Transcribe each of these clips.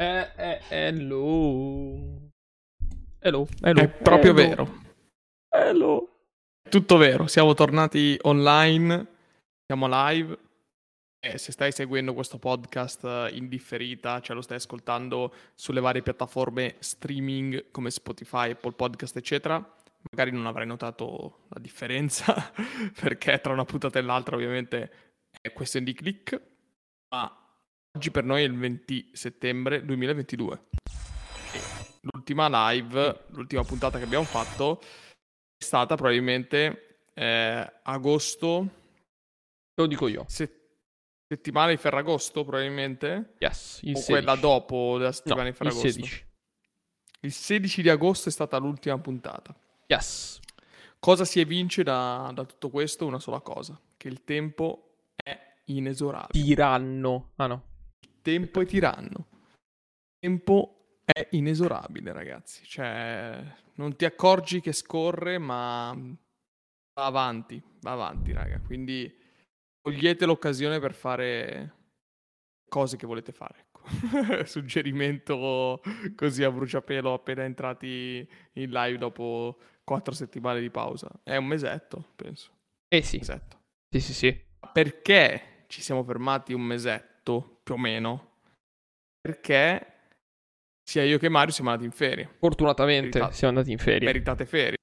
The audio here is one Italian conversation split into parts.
Eh, eh, hello. Hello, hello. È proprio hello. vero. Hello. Tutto vero. Siamo tornati online. Siamo live. E se stai seguendo questo podcast in differita, cioè lo stai ascoltando sulle varie piattaforme streaming come Spotify, Apple Podcast, eccetera, magari non avrai notato la differenza, perché tra una puntata e l'altra ovviamente è questione di click, ma oggi per noi è il 20 settembre 2022. E l'ultima live, l'ultima puntata che abbiamo fatto è stata probabilmente eh, agosto, Lo dico io. se- settimana di Ferragosto probabilmente, Yes, il o 16. quella dopo della No, settimana di il Ferragosto. 16. Il 16 di agosto è stata l'ultima puntata. Yes. Cosa si evince da, da tutto questo? Una sola cosa, che il tempo è inesorabile. Tiranno. Ah no. Tempo è tiranno. Il tempo è inesorabile, ragazzi. Cioè, non ti accorgi che scorre, ma va avanti, va avanti, raga. Quindi cogliete l'occasione per fare cose che volete fare. ecco. Suggerimento così a bruciapelo appena entrati in live dopo quattro settimane di pausa. È un mesetto, penso. Eh sì. Mesetto. Sì, sì, sì. Perché ci siamo fermati un mesetto, più o meno? Perché sia io che Mario siamo andati in ferie. Fortunatamente Meritato. siamo andati in ferie. Meritate ferie.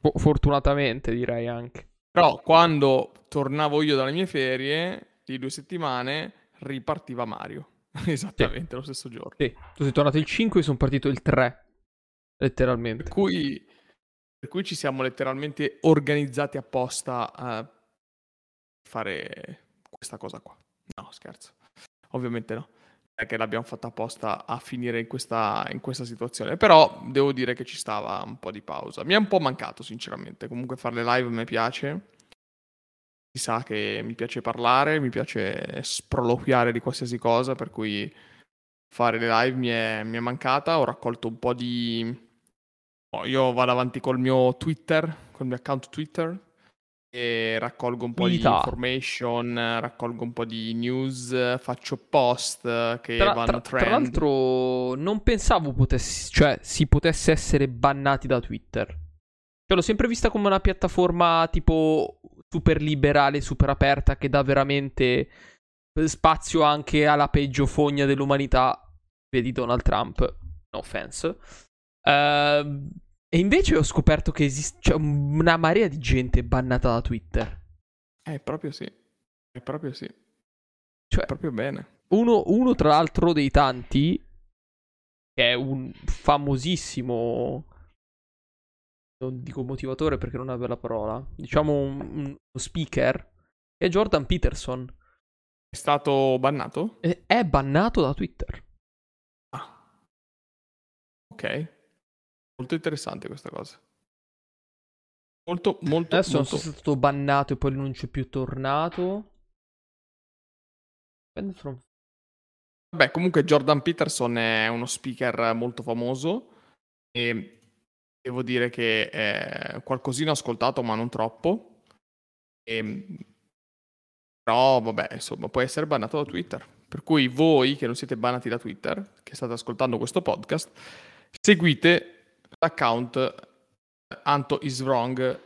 Fo- fortunatamente direi anche. Però quando tornavo io dalle mie ferie, di due settimane, ripartiva Mario. Esattamente lo stesso giorno. Sì. Tu sei tornato il 5 e sono partito il 3. Letteralmente. Per cui, per cui ci siamo letteralmente organizzati apposta a fare questa cosa qua. No, scherzo. Ovviamente no. Perché l'abbiamo fatta apposta a finire in questa, in questa situazione. Però devo dire che ci stava un po' di pausa. Mi è un po' mancato, sinceramente. Comunque fare le live mi piace. Si sa che mi piace parlare, mi piace sproloquiare di qualsiasi cosa, per cui fare le live mi è, mi è mancata. Ho raccolto un po' di... Io vado avanti col mio Twitter, col mio account Twitter e raccolgo un po' Umiltà. di information, raccolgo un po' di news, faccio post che Tra, vanno tra- tra trend. l'altro, non pensavo potessi, cioè, si potesse essere bannati da Twitter. Cioè, l'ho sempre vista come una piattaforma tipo super liberale, super aperta, che dà veramente spazio anche alla peggio fogna dell'umanità. Vedi Donald Trump, no offense. Ehm, e invece ho scoperto che esiste cioè, una marea di gente bannata da Twitter. Eh, proprio sì. È proprio sì. Cioè, Proprio bene. Uno, uno, tra l'altro dei tanti, che è un famosissimo, non dico motivatore perché non è una bella parola, diciamo un, uno speaker, è Jordan Peterson. È stato bannato? È bannato da Twitter. Ah. Ok. Molto interessante questa cosa. Molto, molto, Adesso non molto... so se è stato bannato e poi non c'è più tornato. Beh, comunque Jordan Peterson è uno speaker molto famoso e devo dire che eh, qualcosina ho ascoltato, ma non troppo. E, però, vabbè, insomma, può essere bannato da Twitter. Per cui voi che non siete bannati da Twitter, che state ascoltando questo podcast, seguite l'account Anto is wrong.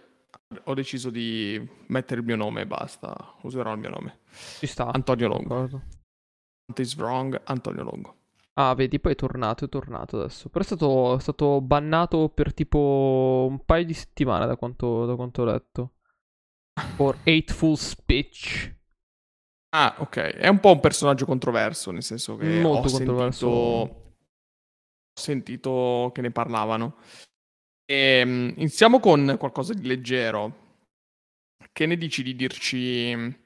Ho deciso di mettere il mio nome e basta. Userò il mio nome. Ci sta. Antonio Longo. Anto is wrong, Antonio Longo. Ah, vedi, poi è tornato, è tornato adesso. Però è stato, è stato bannato per tipo un paio di settimane da quanto, da quanto ho letto. For hateful speech. Ah, ok. È un po' un personaggio controverso, nel senso che Molto ho controverso. sentito, sentito che ne parlavano. Ehm, iniziamo con qualcosa di leggero. Che ne dici di dirci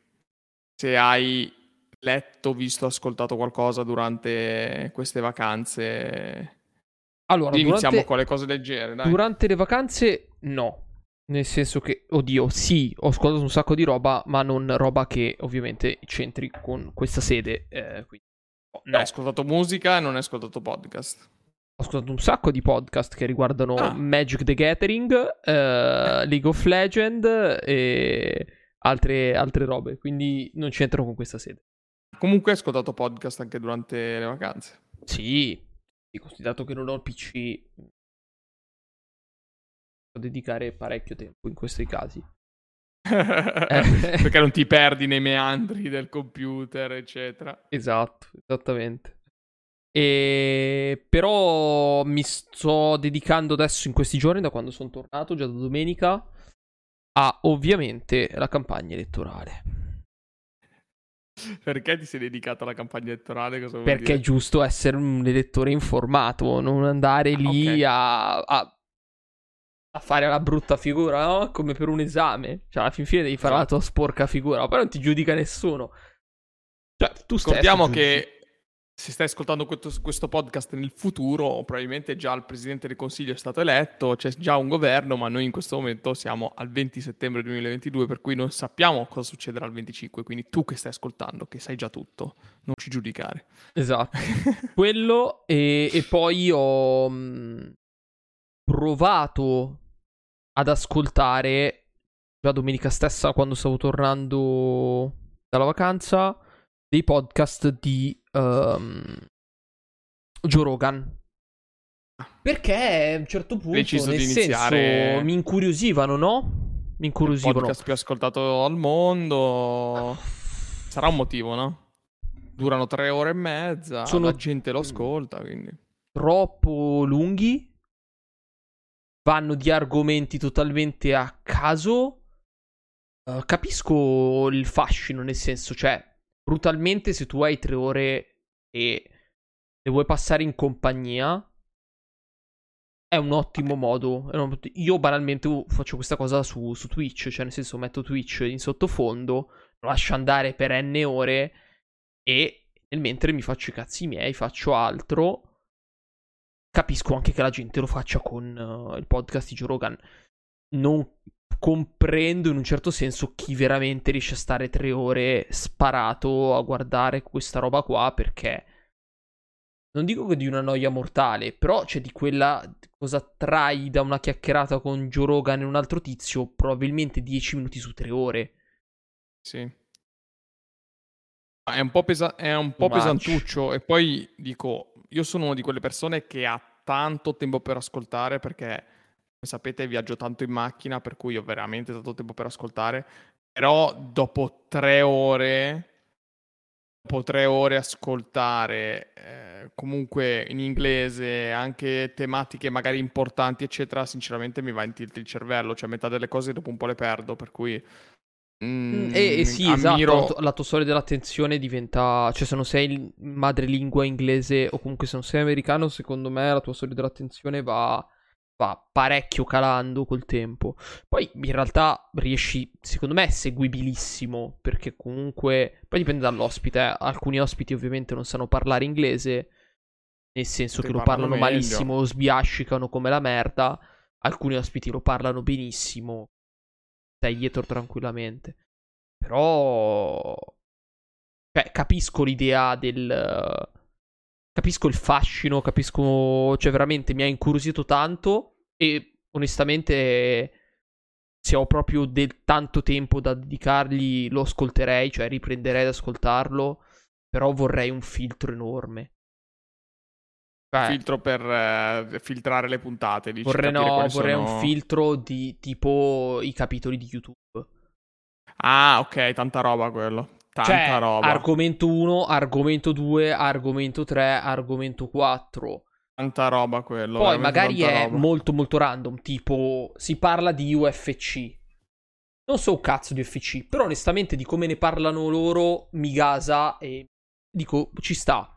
se hai letto, visto, ascoltato qualcosa durante queste vacanze? Allora, Iniziamo durante, con le cose leggere, dai. durante le vacanze no. Nel senso che, oddio, sì, ho ascoltato un sacco di roba, ma non roba che ovviamente c'entri con questa sede. eh, quindi, no. Hai ascoltato musica e non hai ascoltato podcast. Ho ascoltato un sacco di podcast che riguardano Ah. Magic the Gathering, eh, League of Legends e altre, altre robe. Quindi non c'entro con questa sede. Comunque hai ascoltato podcast anche durante le vacanze. Sì, considerato che non ho il PC, devo dedicare parecchio tempo in questi casi. Perché non ti perdi nei meandri del computer, eccetera. Esatto, esattamente. E però mi sto dedicando adesso in questi giorni, da quando sono tornato, già da domenica, a ovviamente la campagna elettorale. Perché ti sei dedicato alla campagna elettorale? Perché è giusto essere un elettore informato, non andare lì okay. a, a, a, fare la brutta figura, no? Come per un esame. Cioè, alla fin fine devi fare esatto. la tua sporca figura, poi non ti giudica nessuno. Cioè, tu Scordiamo che se stai ascoltando questo, questo, podcast nel futuro, probabilmente già il presidente del consiglio è stato eletto, c'è già un governo, ma noi in questo momento siamo al 20 settembre 2022, per cui non sappiamo cosa succederà il 25. Quindi tu che stai ascoltando, che sai già tutto, non ci giudicare. Esatto. Quello, e, e, poi ho mm, provato ad ascoltare già domenica stessa, quando stavo tornando dalla vacanza, dei podcast di um, Joe Rogan. Perché a un certo punto, Deciso nel iniziare... senso, mi incuriosivano, no? Mi incuriosivano. Il podcast più ascoltato al mondo. Sarà un motivo, no? Durano tre ore e mezza, Sono... la gente lo ascolta, quindi... Troppo lunghi. Vanno di argomenti totalmente a caso. Uh, capisco il fascino, nel senso, cioè, brutalmente se tu hai tre ore e le vuoi passare in compagnia, è un ottimo modo. Io banalmente faccio questa cosa su, su, Twitch, cioè nel senso metto Twitch in sottofondo, lo lascio andare per n ore e nel mentre mi faccio i cazzi miei, faccio altro. Capisco anche che la gente lo faccia con uh, il podcast di Joe Rogan. Non comprendo in un certo senso chi veramente riesce a stare tre ore sparato a guardare questa roba qua perché non dico che di una noia mortale, però c'è di quella cosa trai da una chiacchierata con Joe Rogan e un altro tizio, probabilmente 10 minuti su tre ore. Sì. È un po', pesa- è un po pesantuccio e poi dico, io sono una di quelle persone che ha tanto tempo per ascoltare perché come sapete viaggio tanto in macchina, per cui ho veramente tanto tempo per ascoltare, però dopo tre ore, dopo tre ore ascoltare eh, comunque in inglese anche tematiche magari importanti, eccetera, sinceramente mi va in tilt il cervello, cioè metà delle cose dopo un po' le perdo, per cui... Mm, mm e, e, sì, ammiro... esatto, la tua storia dell'attenzione diventa, cioè se non sei madrelingua inglese o comunque se non sei americano, secondo me la tua storia dell'attenzione va va parecchio calando col tempo. Poi in realtà riesci, secondo me, è seguibilissimo perché comunque poi dipende dall'ospite. Eh. Alcuni ospiti ovviamente non sanno parlare inglese, nel senso Ti che lo parlano meglio. malissimo, lo sbiascicano come la merda. Alcuni ospiti lo parlano benissimo, stai dietro tranquillamente. Però cioè, capisco l'idea del capisco il fascino, capisco, cioè veramente mi ha incuriosito tanto e onestamente se ho proprio del tanto tempo da dedicargli lo ascolterei, cioè riprenderei ad ascoltarlo, però vorrei un filtro enorme. Cioè, filtro per uh, filtrare le puntate, dici, vorrei, no, vorrei sono... un filtro di tipo i capitoli di YouTube. Ah, ok, tanta roba quello. Tanta cioè, roba. Argomento 1, argomento 2, argomento 3, argomento 4. Tanta roba quello. Poi magari è roba. molto molto random, tipo si parla di UFC. Non so un cazzo di UFC, però onestamente di come ne parlano loro mi gasa e dico ci sta.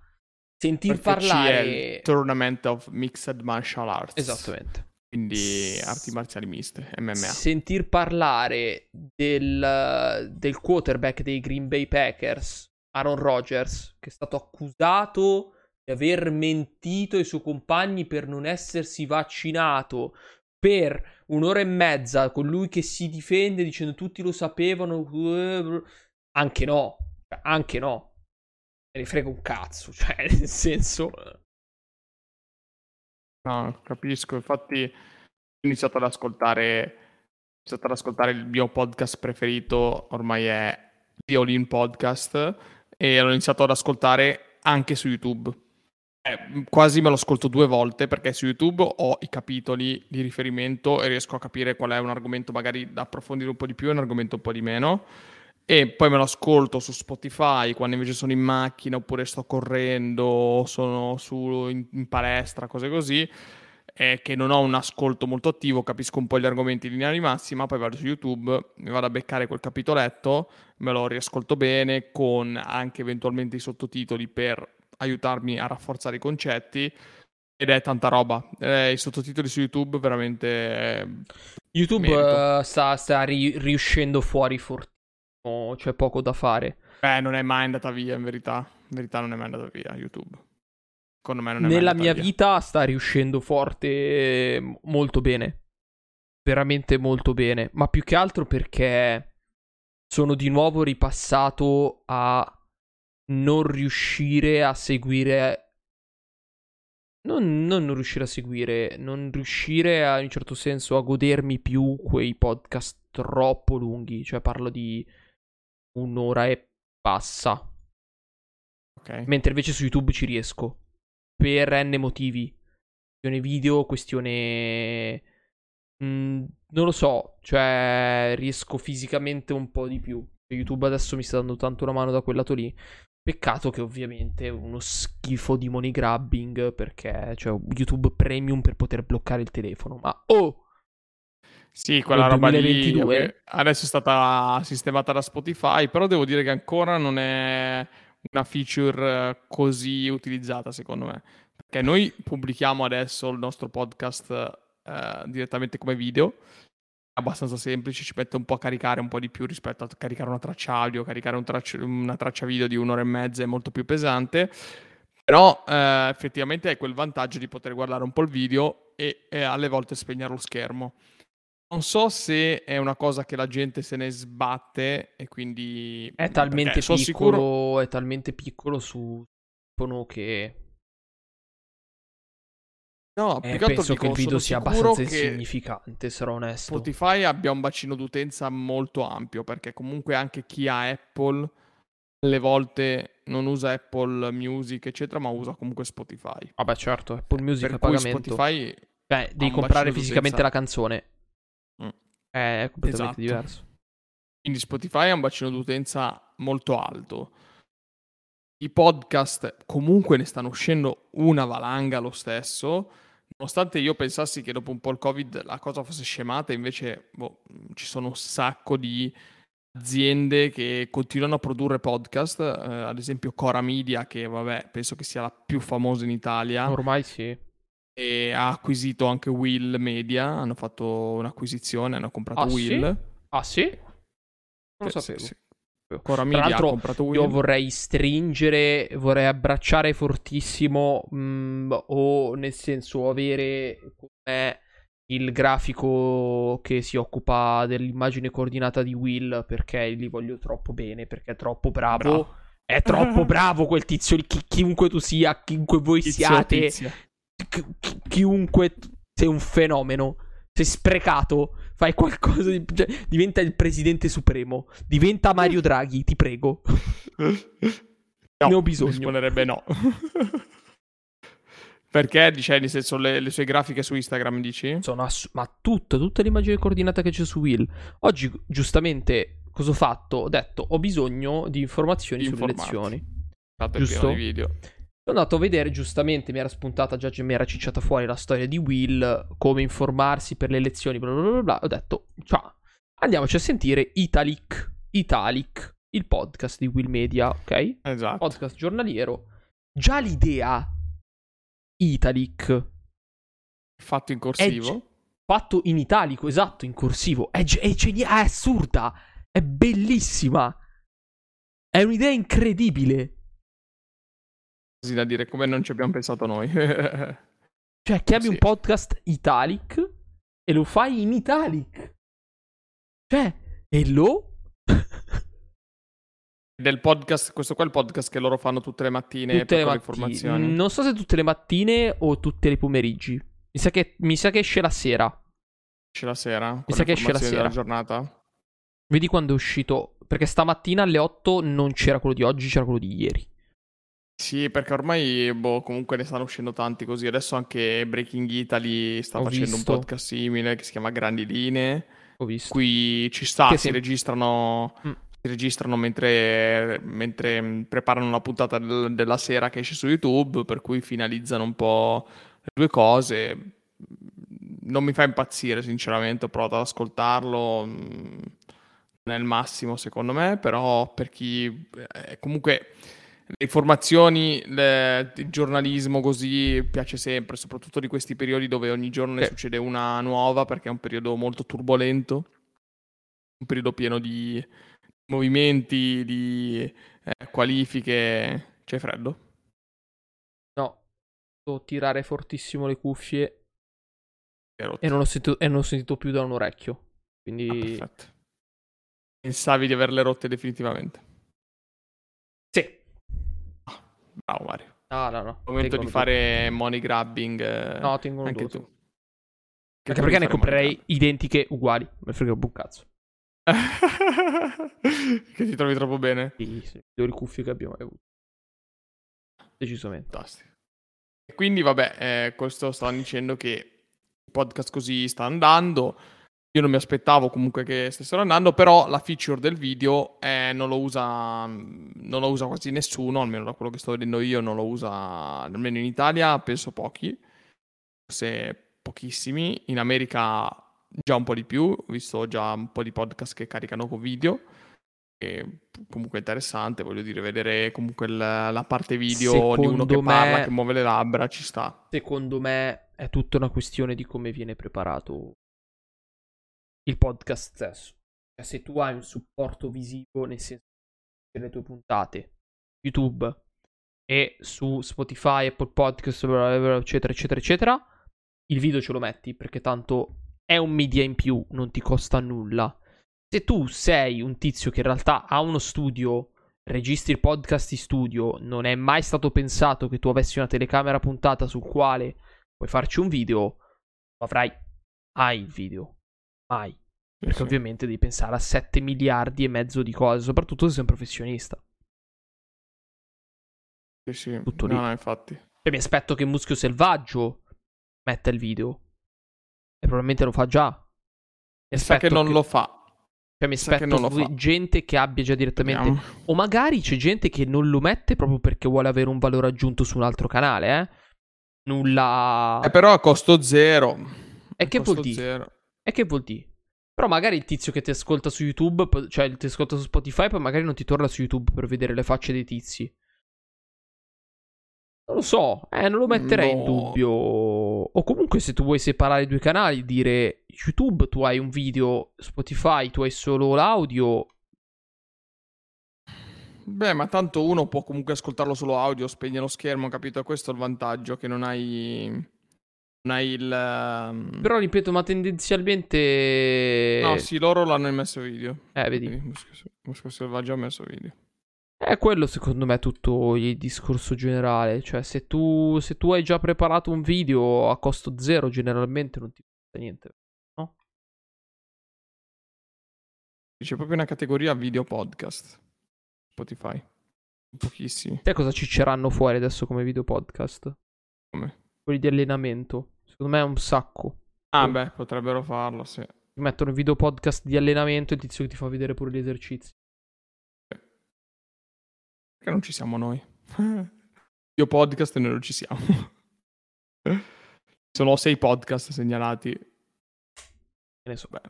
Sentir UFC parlare... Tournament of Mixed Martial Arts. Esattamente. Quindi arti marziali miste, MMA. Sentir parlare del, del quarterback dei Green Bay Packers, Aaron Rodgers, che è stato accusato di aver mentito ai suoi compagni per non essersi vaccinato per un'ora e mezza con lui che si difende dicendo tutti lo sapevano anche no anche no me ne frega un cazzo cioè nel senso No, capisco. Infatti ho iniziato ad ascoltare, iniziato ad ascoltare il mio podcast preferito, ormai è The All In Podcast, e l'ho iniziato ad ascoltare anche su YouTube. Eh, quasi me lo ascolto due volte perché su YouTube ho i capitoli di riferimento e riesco a capire qual è un argomento magari da approfondire un po' di più e un argomento un po' di meno. E poi me lo ascolto su Spotify quando invece sono in macchina oppure sto correndo, sono su, in, in palestra, cose così. E che non ho un ascolto molto attivo, capisco un po' gli argomenti in linea di massima, poi vado su YouTube, mi vado a beccare quel capitoletto, me lo riascolto bene con anche eventualmente i sottotitoli per aiutarmi a rafforzare i concetti ed è tanta roba. Eh, I sottotitoli su YouTube veramente... Eh, YouTube uh, sta, sta ri- riuscendo fuori fortissimo, c'è poco da fare. Beh, non è mai andata via in verità. In verità non è mai andata via YouTube. Secondo me non è Nella mia via. vita sta riuscendo forte molto bene. Veramente molto bene. Ma più che altro perché sono di nuovo ripassato a non riuscire a seguire. Non, non, non riuscire a seguire, non riuscire a, in un certo senso a godermi più quei podcast troppo lunghi. Cioè, parlo di un'ora e passa. Okay. Mentre invece su YouTube ci riesco. Per n motivi. Questione video, questione. Mm, non lo so. Cioè, riesco fisicamente un po' di più. YouTube adesso mi sta dando tanto una mano da quel lato lì. Peccato che ovviamente è uno schifo di money grabbing perché cioè YouTube Premium per poter bloccare il telefono. Ma oh! Sì, quella roba lì adesso è stata sistemata da Spotify, però devo dire che ancora non è una feature così utilizzata secondo me. Perché noi pubblichiamo adesso il nostro podcast eh, direttamente come video abbastanza semplice, ci mette un po' a caricare un po' di più rispetto a caricare una traccia audio, caricare un traccia, una traccia video di un'ora e mezza è molto più pesante. Però eh, effettivamente hai quel vantaggio di poter guardare un po' il video e, e, alle volte spegnere lo schermo. Non so se è una cosa che la gente se ne sbatte e quindi... È talmente piccolo, sicuro... è talmente piccolo su che No, eh, penso che il video sia abbastanza insignificante, sarò onesto. Spotify abbia un bacino d'utenza molto ampio, perché comunque anche chi ha Apple alle volte non usa Apple Music, eccetera, ma usa comunque Spotify. Vabbè, certo, Apple Music per a pagamento. Spotify Beh, devi comprare fisicamente la canzone. È completamente esatto. diverso. Quindi Spotify ha un bacino d'utenza molto alto. I podcast comunque ne stanno uscendo una valanga lo stesso Nonostante io pensassi che dopo un po' il Covid la cosa fosse scemata, invece boh, ci sono un sacco di aziende che continuano a produrre podcast, eh, ad esempio Cora Media, che vabbè, penso che sia la più famosa in Italia. Ormai sì. E ha acquisito anche Will Media, hanno fatto un'acquisizione, hanno comprato ah, Will. Sì? Ah sì? Non lo sapevo. Sì. Cora Media Tra l'altro, ha comprato Will. Io vorrei stringere, vorrei abbracciare fortissimo, mh, mm, o nel senso avere come il grafico che si occupa dell'immagine coordinata di Will, perché li voglio troppo bene, perché è troppo bravo. bravo. È troppo bravo quel tizio, chi- chiunque tu sia, chiunque voi tizio, siate, chi- chiunque sei un fenomeno, sei sprecato fai qualcosa di... Cioè, diventa il presidente supremo. Diventa Mario Draghi, ti prego. No, ne ho bisogno. Risponderebbe no. Perché, dice, nel senso, le, le, sue grafiche su Instagram, dici? Sono ass- ma tutto, tutta l'immagine coordinata che c'è su Will. Oggi, giustamente, cosa ho fatto? Ho detto, ho bisogno di informazioni di sulle elezioni. Fatto Giusto? video. Sono andato a vedere, giustamente mi era spuntata già, mi era cicciata fuori la storia di Will, come informarsi per le elezioni, bla bla bla bla. Ho detto, ciao, andiamoci a sentire Italic, Italic, il podcast di Will Media, ok? Esatto. Podcast giornaliero. Già l'idea Italic fatto in corsivo. È, fatto in italico, esatto, in corsivo. È, è, è assurda, è bellissima. È un'idea incredibile da dire come non ci abbiamo pensato noi. cioè, chiami sì. un podcast italic e lo fai in italic. Cioè, e lo... Del podcast, questo qua è il podcast che loro fanno tutte le mattine tutte le, matti- informazioni. Non so se tutte le mattine o tutte le pomeriggi. Mi sa che, mi sa che esce la sera. Esce la sera? Mi sa che esce la sera. giornata? Vedi quando è uscito. Perché stamattina alle 8 non c'era quello di oggi, c'era quello di ieri. Sì, perché ormai boh, comunque ne stanno uscendo tanti così. Adesso anche Breaking Italy sta Ho facendo visto. un podcast simile che si chiama Grandi Linee. Ho visto. Qui ci sta, si sì. registrano, Mm. si registrano mentre, mentre preparano una puntata del- della sera che esce su YouTube, per cui finalizzano un po' le due cose. Non mi fa impazzire, sinceramente, ho provato ad ascoltarlo. mh, Non è il massimo, secondo me, però per chi eh, comunque le informazioni, le- il giornalismo così piace sempre, soprattutto di questi periodi dove ogni giorno ne Sì. succede una nuova, perché è un periodo molto turbolento, un periodo pieno di movimenti, di eh, qualifiche. C'è freddo? No, devo tirare fortissimo le cuffie e non ho sentito, e non ho sentito più da un orecchio. Ah, Quindi perfetto. Pensavi di averle rotte definitivamente. sì. Bravo Mario. No, no, no. Momento di fare money grabbing. eh. No, tengono anche due. tu. Anche Che tu perché ne comprerei identiche uguali. Me frega un cazzo. che ti trovi troppo bene. Sì, sì. Migliori cuffie che abbiamo mai avuto. Decisamente. Fantastico. E quindi, vabbè, eh, questo stavano dicendo che il podcast così sta andando. Io non mi aspettavo comunque che stessero andando, però la feature del video eh, non lo usa, non lo usa quasi nessuno, almeno da quello che sto vedendo io, non lo usa, almeno in Italia, penso pochi, forse pochissimi. In America già un po' di più, ho visto già un po' di podcast che caricano con video. Comunque interessante, voglio dire, vedere comunque il- la parte video di uno che Secondo parla, me- che muove le labbra, ci sta. Secondo me è tutta una questione di come viene preparato il podcast stesso. Cioè, se tu hai un supporto visivo, nel senso che le tue puntate, YouTube e su Spotify, Apple Podcast, eccetera, eccetera, eccetera, il video ce lo metti perché tanto è un media in più, non ti costa nulla. Se tu sei un tizio che in realtà ha uno studio, registri il podcast in studio, non è mai stato pensato che tu avessi una telecamera puntata sul quale puoi farci un video, avrai. Hai il video. Mai. Perché Sì. ovviamente devi pensare a 7 miliardi e mezzo di cose, soprattutto se sei un professionista. Sì, sì. Tutto no, lì. no, infatti. Cioè, mi aspetto che Muschio Selvaggio metta il video. E probabilmente lo fa già. Mi sa che aspetto non lo fa. Cioè, mi che aspetto non lo v- fa. gente che abbia già direttamente. Vediamo. O magari c'è gente che non lo mette proprio perché vuole avere un valore aggiunto su un altro canale, eh. Nulla. Eh, però a costo zero. E che vuol dire? zero. E che vuol dire? Però magari il tizio che ti ascolta su YouTube, cioè ti ascolta su Spotify, poi magari non ti torna su YouTube per vedere le facce dei tizi. Non lo so, eh, non lo metterei in No. dubbio. O comunque se tu vuoi separare i due canali, dire YouTube tu hai un video, Spotify tu hai solo l'audio. Beh, ma tanto uno può comunque ascoltarlo solo audio, spegne lo schermo, capito? Questo è il vantaggio, che non hai... Non hai il... ehm, Però ripeto, ma tendenzialmente... No, sì, loro l'hanno messo video. Eh, vedi. Muschio Selvaggio ha messo video. È quello secondo me tutto il discorso generale. Cioè, se tu, se tu hai già preparato un video a costo zero, generalmente non ti costa niente. C'è proprio una categoria video podcast. Spotify. Pochissimi. Te cosa cicceranno fuori adesso come video podcast? Come? Quelli di allenamento. Secondo me è un sacco. Ah, beh, potrebbero farlo, sì. Ti mettono il video podcast di allenamento e il tizio che ti fa vedere pure gli esercizi. Perché non ci siamo noi? Io podcast e noi non ci siamo. Sono sei podcast segnalati. Che ne so. Beh.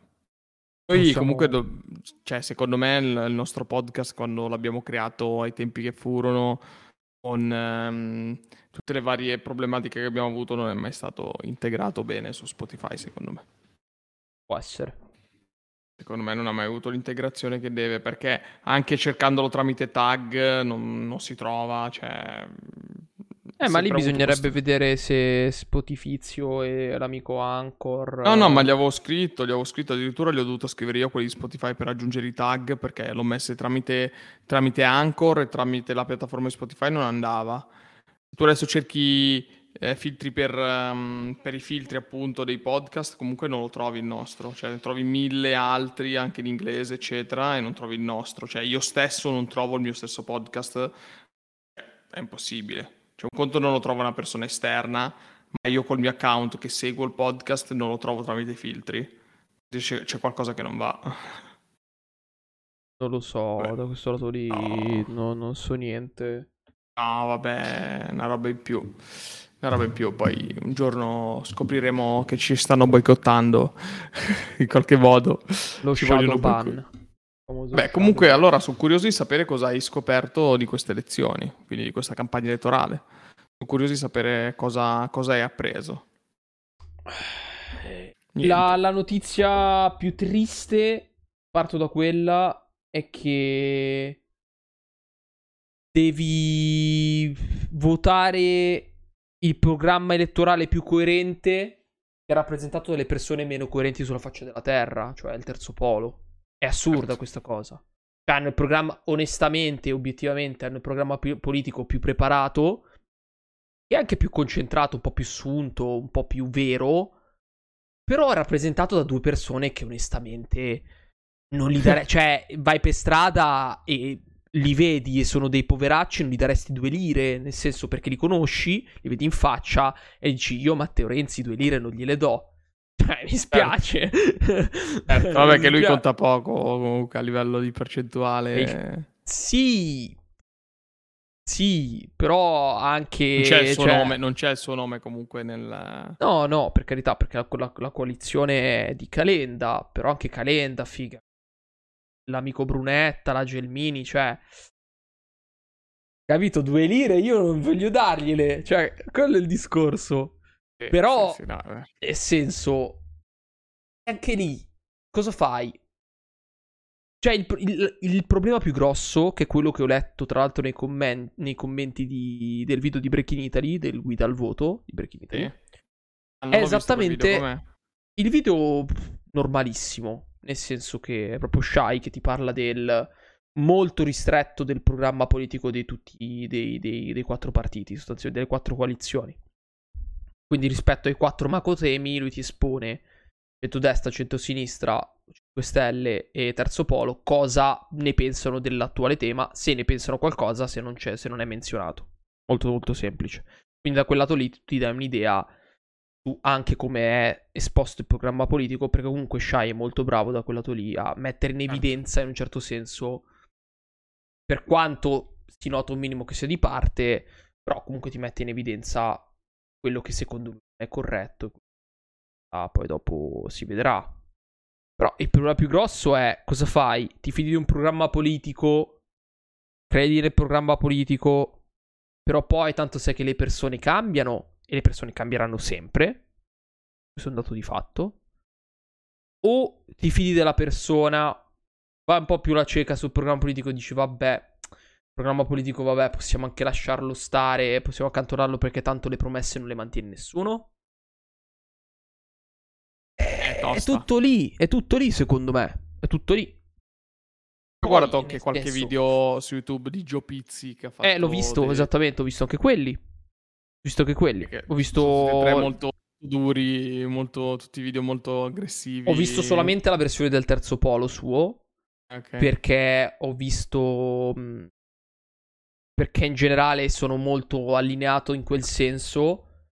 Poi siamo- comunque, do- cioè, secondo me il nostro podcast quando l'abbiamo creato ai tempi che furono, con ehm, tutte le varie problematiche che abbiamo avuto, non è mai stato integrato bene su Spotify, secondo me. Può essere. Secondo me non ha mai avuto l'integrazione che deve, perché anche cercandolo tramite tag non, non si trova, cioè... Eh, ma lì bisognerebbe questo- vedere se Spotifizio e l'amico Anchor. No, no, ma gli avevo scritto, gli avevo scritto, addirittura gli ho dovuto scrivere io quelli di Spotify per aggiungere i tag perché l'ho messe tramite, tramite Anchor e tramite la piattaforma di Spotify non andava. Tu adesso cerchi eh, filtri per, ehm, per i filtri appunto dei podcast, comunque non lo trovi il nostro, cioè ne trovi mille altri anche in inglese eccetera e non trovi il nostro, cioè io stesso non trovo il mio stesso podcast è impossibile. Cioè, un conto non lo trova una persona esterna, ma io col mio account che seguo il podcast non lo trovo tramite filtri. C'è, c'è qualcosa che non va. Non lo so, Beh. da questo lato lì no. no, non so niente. No, vabbè, una roba in più. Una roba in più, poi un giorno scopriremo che ci stanno boicottando in qualche modo. Lo ci shadow ban. Beh, comunque allora sono curioso di sapere cosa hai scoperto di queste elezioni, quindi di questa campagna elettorale. Sono curioso di sapere cosa, cosa hai appreso. La, la, notizia più triste, parto da quella, è che devi votare il programma elettorale più coerente che è rappresentato dalle persone meno coerenti sulla faccia della terra, cioè il terzo polo. È assurda certo. questa cosa. Cioè, hanno il programma, onestamente, obiettivamente, hanno il programma più politico più preparato e anche più concentrato, un po' più assunto, un po' più vero, però è rappresentato da due persone che onestamente non li darei... cioè, vai per strada e li vedi e sono dei poveracci, non gli daresti due lire, nel senso perché li conosci, li vedi in faccia e dici io Matteo Renzi due lire non gliele do. Eh, mi spiace. Certo. vabbè, che lui conta poco comunque a livello di percentuale. E... Sì. Sì, però anche... Non c'è, il suo cioè... nome, non c'è il suo nome comunque nel... No, no, per carità, perché la, la, la coalizione è di Calenda, però anche Calenda, figa. L'amico Brunetta, la Gelmini, cioè... Capito? Due lire io non voglio dargliele. Cioè, quello è il discorso. Sì, Però, sì, sì, no, eh. nel senso, anche lì, cosa fai? Cioè, il, il, il, problema più grosso, che è quello che ho letto tra l'altro nei, comment, nei commenti di, del video di Breaking Italy, del guida al voto di Breaking Italy, è esattamente video, il video normalissimo, nel senso che è proprio Shy che ti parla del molto ristretto del programma politico di tutti dei, dei, dei quattro partiti, sostanzialmente delle quattro coalizioni. Quindi rispetto ai quattro macrotemi lui ti espone centro-destra, centro-sinistra, 5 Stelle e Terzo Polo cosa ne pensano dell'attuale tema, se ne pensano qualcosa, se non, c'è, se non è menzionato. Molto molto semplice. Quindi da quel lato lì ti dai un'idea su anche come è esposto il programma politico, perché comunque Shai è molto bravo da quel lato lì a mettere in certo. evidenza in un certo senso, per quanto si nota un minimo che sia di parte, però comunque ti mette in evidenza quello che secondo me è corretto. Ah, poi dopo si vedrà. Però il problema più grosso è cosa fai? Ti fidi di un programma politico, credi nel programma politico, però poi tanto sai che le persone cambiano e le persone cambieranno sempre. Questo è un dato di fatto. O ti fidi della persona, vai un po' più la cieca sul programma politico e dici vabbè, programma politico, vabbè, possiamo anche lasciarlo stare, possiamo accantonarlo perché tanto le promesse non le mantiene nessuno. È, è tutto lì, è tutto lì secondo me, è tutto lì. Ho guardato anche qualche stesso... video su YouTube di Joe Pizzi che ha fatto... Eh, l'ho visto, dei... esattamente, ho visto anche quelli. Ho visto anche quelli. Perché ho visto... Tre molto duri, molto, tutti video molto aggressivi. Ho visto solamente la versione del terzo polo suo. Okay. Perché ho visto perché in generale sono molto allineato in quel senso,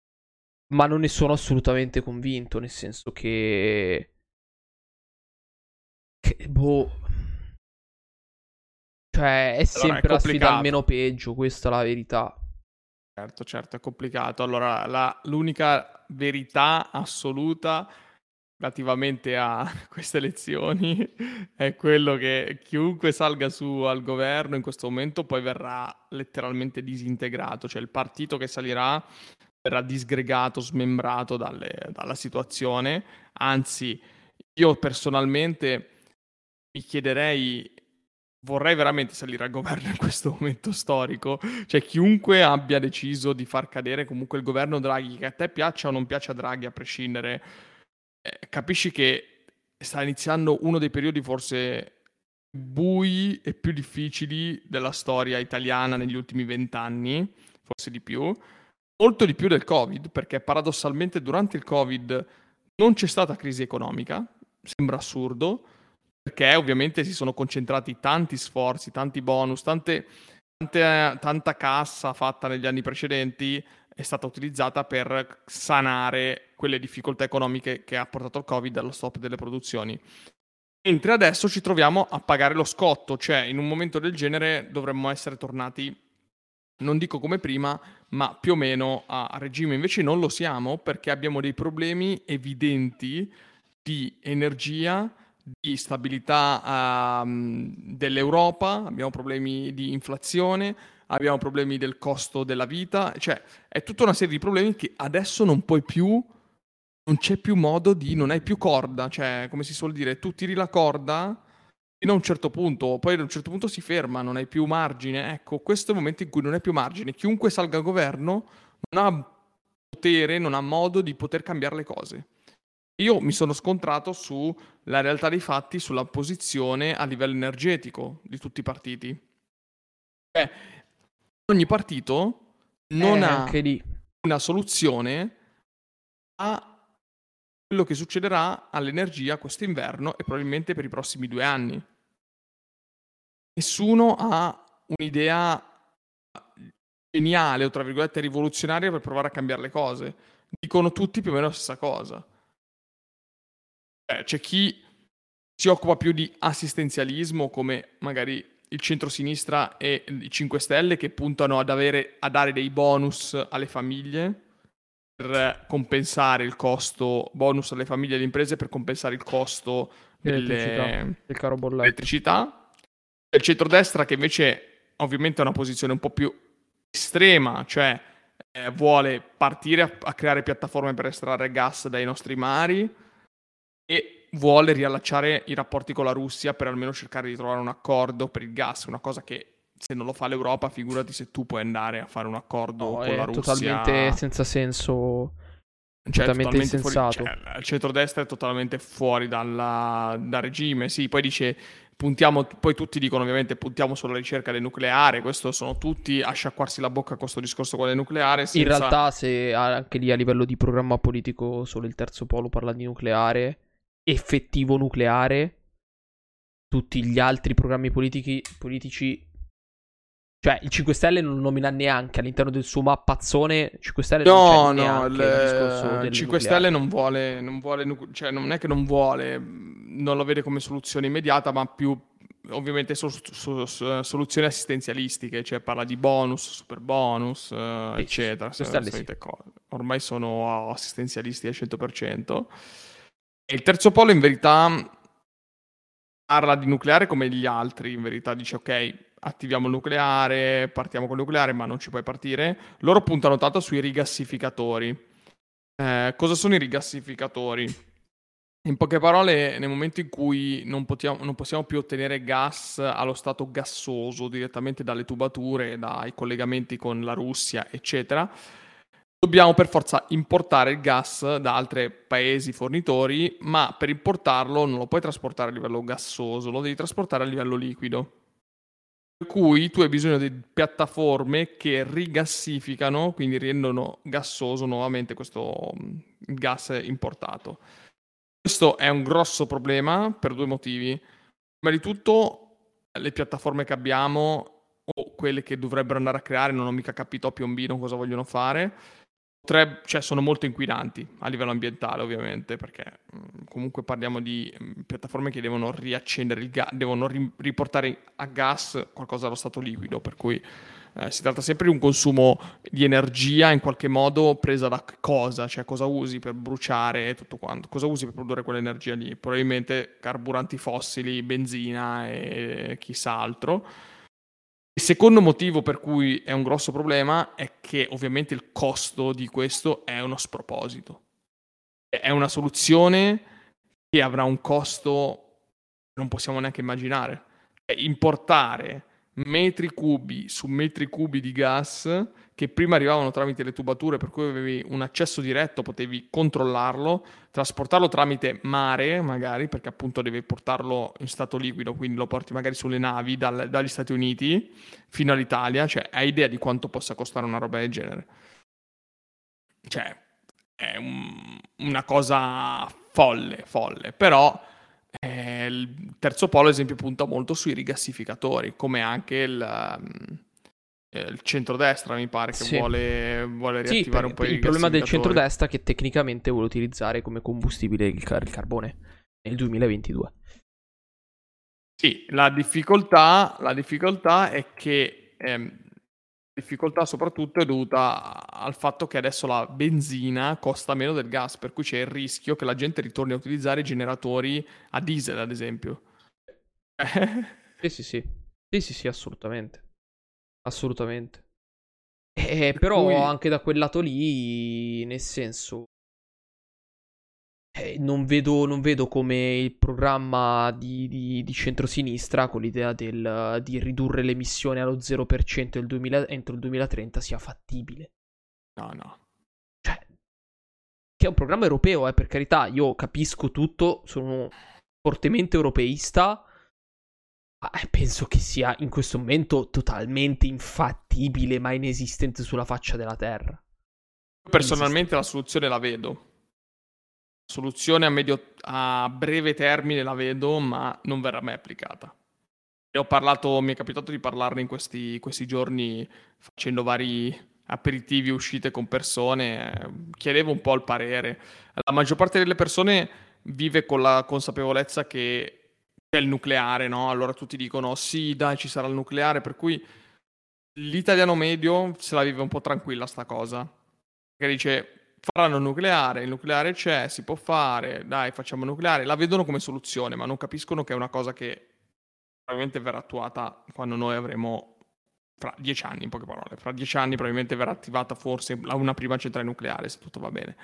ma non ne sono assolutamente convinto, nel senso che... che boh... Cioè, è sempre allora, è la sfida al meno peggio, questa è la verità. Certo, certo, è complicato. Allora, la, l'unica verità assoluta relativamente a queste elezioni è quello che chiunque salga su al governo in questo momento poi verrà letteralmente disintegrato, cioè il partito che salirà verrà disgregato, smembrato dalle, dalla situazione, anzi io personalmente mi chiederei vorrei veramente salire al governo in questo momento storico. Cioè, chiunque abbia deciso di far cadere comunque il governo Draghi, che a te piaccia o non piaccia Draghi, a prescindere, eh, capisci che sta iniziando uno dei periodi forse bui e più difficili della storia italiana negli ultimi vent'anni, forse di più, molto di più del Covid, perché paradossalmente durante il Covid non c'è stata crisi economica, sembra assurdo, perché ovviamente si sono concentrati tanti sforzi, tanti bonus, tante tante, tanta cassa fatta negli anni precedenti è stata utilizzata per sanare quelle difficoltà economiche che ha portato il Covid allo stop delle produzioni. Mentre adesso ci troviamo a pagare lo scotto, cioè in un momento del genere dovremmo essere tornati, non dico come prima, ma più o meno a, regime. Invece non lo siamo perché abbiamo dei problemi evidenti di energia, di stabilità uh, dell'Europa, abbiamo problemi di inflazione, abbiamo problemi del costo della vita, cioè è tutta una serie di problemi che adesso non puoi più, non c'è più modo di, non hai più corda, cioè come si suol dire, tu tiri la corda fino a un certo punto, poi ad un certo punto si ferma, non hai più margine, ecco, questo è il momento in cui non hai più margine, chiunque salga a governo non ha potere, non ha modo di poter cambiare le cose. Io mi sono scontrato sulla realtà dei fatti, sulla posizione a livello energetico di tutti i partiti. Cioè, ogni partito non eh, ha una soluzione a quello che succederà all'energia quest'inverno e probabilmente per i prossimi due anni. Nessuno ha un'idea geniale o tra virgolette rivoluzionaria per provare a cambiare le cose. Dicono tutti più o meno la stessa cosa. Eh, c'è chi si occupa più di assistenzialismo, come magari il centro-sinistra e i 5 Stelle che puntano ad avere, a dare dei bonus alle famiglie per compensare il costo, bonus alle famiglie e alle imprese per compensare il costo delle, del caro bolletta. elettricità. Il centrodestra che invece ovviamente ha una posizione un po' più estrema, cioè eh, vuole partire a, a creare piattaforme per estrarre gas dai nostri mari e vuole riallacciare i rapporti con la Russia per almeno cercare di trovare un accordo per il gas, una cosa che se non lo fa l'Europa, figurati se tu puoi andare a fare un accordo no, con la Russia. totalmente senza senso. Cioè, totalmente, insensato. Fuori, cioè, il centrodestra è totalmente fuori dalla, dal regime. Sì, poi dice puntiamo, poi tutti dicono ovviamente puntiamo sulla ricerca del nucleare, questo sono tutti a sciacquarsi la bocca con questo discorso con il nucleare. Senza... In realtà se anche lì a livello di programma politico solo il terzo polo parla di nucleare, effettivo nucleare, tutti gli altri programmi politici, politici cioè, il 5 Stelle non lo nomina neanche all'interno del suo mappazzone. 5 Stelle no, non c'è no, il, il 5 nucleare. Stelle non vuole, non vuole, cioè non è che non vuole, non lo vede come soluzione immediata, ma più ovviamente so, so, so, soluzioni assistenzialistiche, cioè parla di bonus, super bonus, uh, sì, eccetera. Sì. Ormai sono assistenzialisti al 100%. Il terzo polo in verità parla di nucleare come gli altri, in verità dice ok, attiviamo il nucleare, partiamo con il nucleare, ma non ci puoi partire. Loro puntano tanto sui rigassificatori. Eh, cosa sono i rigassificatori? In poche parole, nel momento in cui non, potiamo, non possiamo più ottenere gas allo stato gassoso direttamente dalle tubature, dai collegamenti con la Russia, eccetera, dobbiamo per forza importare il gas da altri paesi fornitori, ma per importarlo non lo puoi trasportare a livello gassoso, lo devi trasportare a livello liquido. Per cui tu hai bisogno di piattaforme che rigassificano, quindi rendono gassoso nuovamente questo gas importato. Questo è un grosso problema per due motivi. Prima di tutto, le piattaforme che abbiamo o quelle che dovrebbero andare a creare, non ho mica capito a piombino cosa vogliono fare Tre, cioè sono molto inquinanti a livello ambientale ovviamente perché mm, comunque parliamo di mm, piattaforme che devono riaccendere il gas, devono ri- riportare a gas qualcosa allo stato liquido per cui eh, si tratta sempre di un consumo di energia in qualche modo presa da cosa, cioè cosa usi per bruciare tutto quanto, cosa usi per produrre quell'energia lì, probabilmente carburanti fossili, benzina e chissà altro il secondo motivo per cui è un grosso problema è che ovviamente il costo di questo è uno sproposito. È una soluzione che avrà un costo che non possiamo neanche immaginare. Importare metri cubi su metri cubi di gas che prima arrivavano tramite le tubature per cui avevi un accesso diretto, potevi controllarlo, trasportarlo tramite mare magari perché appunto devi portarlo in stato liquido, quindi lo porti magari sulle navi dal, dagli Stati Uniti fino all'Italia, cioè hai idea di quanto possa costare una roba del genere? Cioè è un, una cosa folle, folle, però eh, il terzo polo, ad esempio, punta molto sui rigassificatori, come anche il, il centrodestra mi pare che sì. vuole, vuole riattivare sì, un po' il problema del centrodestra è che tecnicamente vuole utilizzare come combustibile il, car- il carbone nel 2022. Sì, la difficoltà, la difficoltà è che ehm, difficoltà soprattutto è dovuta al fatto che adesso la benzina costa meno del gas, per cui c'è il rischio che la gente ritorni a utilizzare i generatori a diesel, ad esempio. sì, sì, sì. Sì, sì, sì, assolutamente. Assolutamente. Eh, però cui... anche da quel lato lì, nel senso, eh, non, vedo, non, vedo, come il programma di, di, di centrosinistra con l'idea del, di ridurre le emissioni allo 0% 2000, entro il 2030 sia fattibile. No, no. Cioè, che è un programma europeo, eh, per carità, io capisco tutto, sono fortemente europeista, penso che sia in questo momento totalmente infattibile, ma inesistente sulla faccia della Terra. Personalmente la soluzione la vedo soluzione a, medio, a breve termine la vedo, ma non verrà mai applicata. Parlato, mi è capitato di parlarne in questi, questi giorni facendo vari aperitivi, uscite con persone, chiedevo un po' il parere. La maggior parte delle persone vive con la consapevolezza che c'è il nucleare, no? Allora tutti dicono sì, dai, ci sarà il nucleare, per cui l'italiano medio se la vive un po' tranquilla sta cosa. Perché dice faranno nucleare, il nucleare c'è, si può fare, dai, facciamo nucleare, la vedono come soluzione, ma non capiscono che è una cosa che probabilmente verrà attuata quando noi avremo fra dieci anni, in poche parole, fra dieci anni probabilmente verrà attivata forse una prima centrale nucleare, se tutto va bene.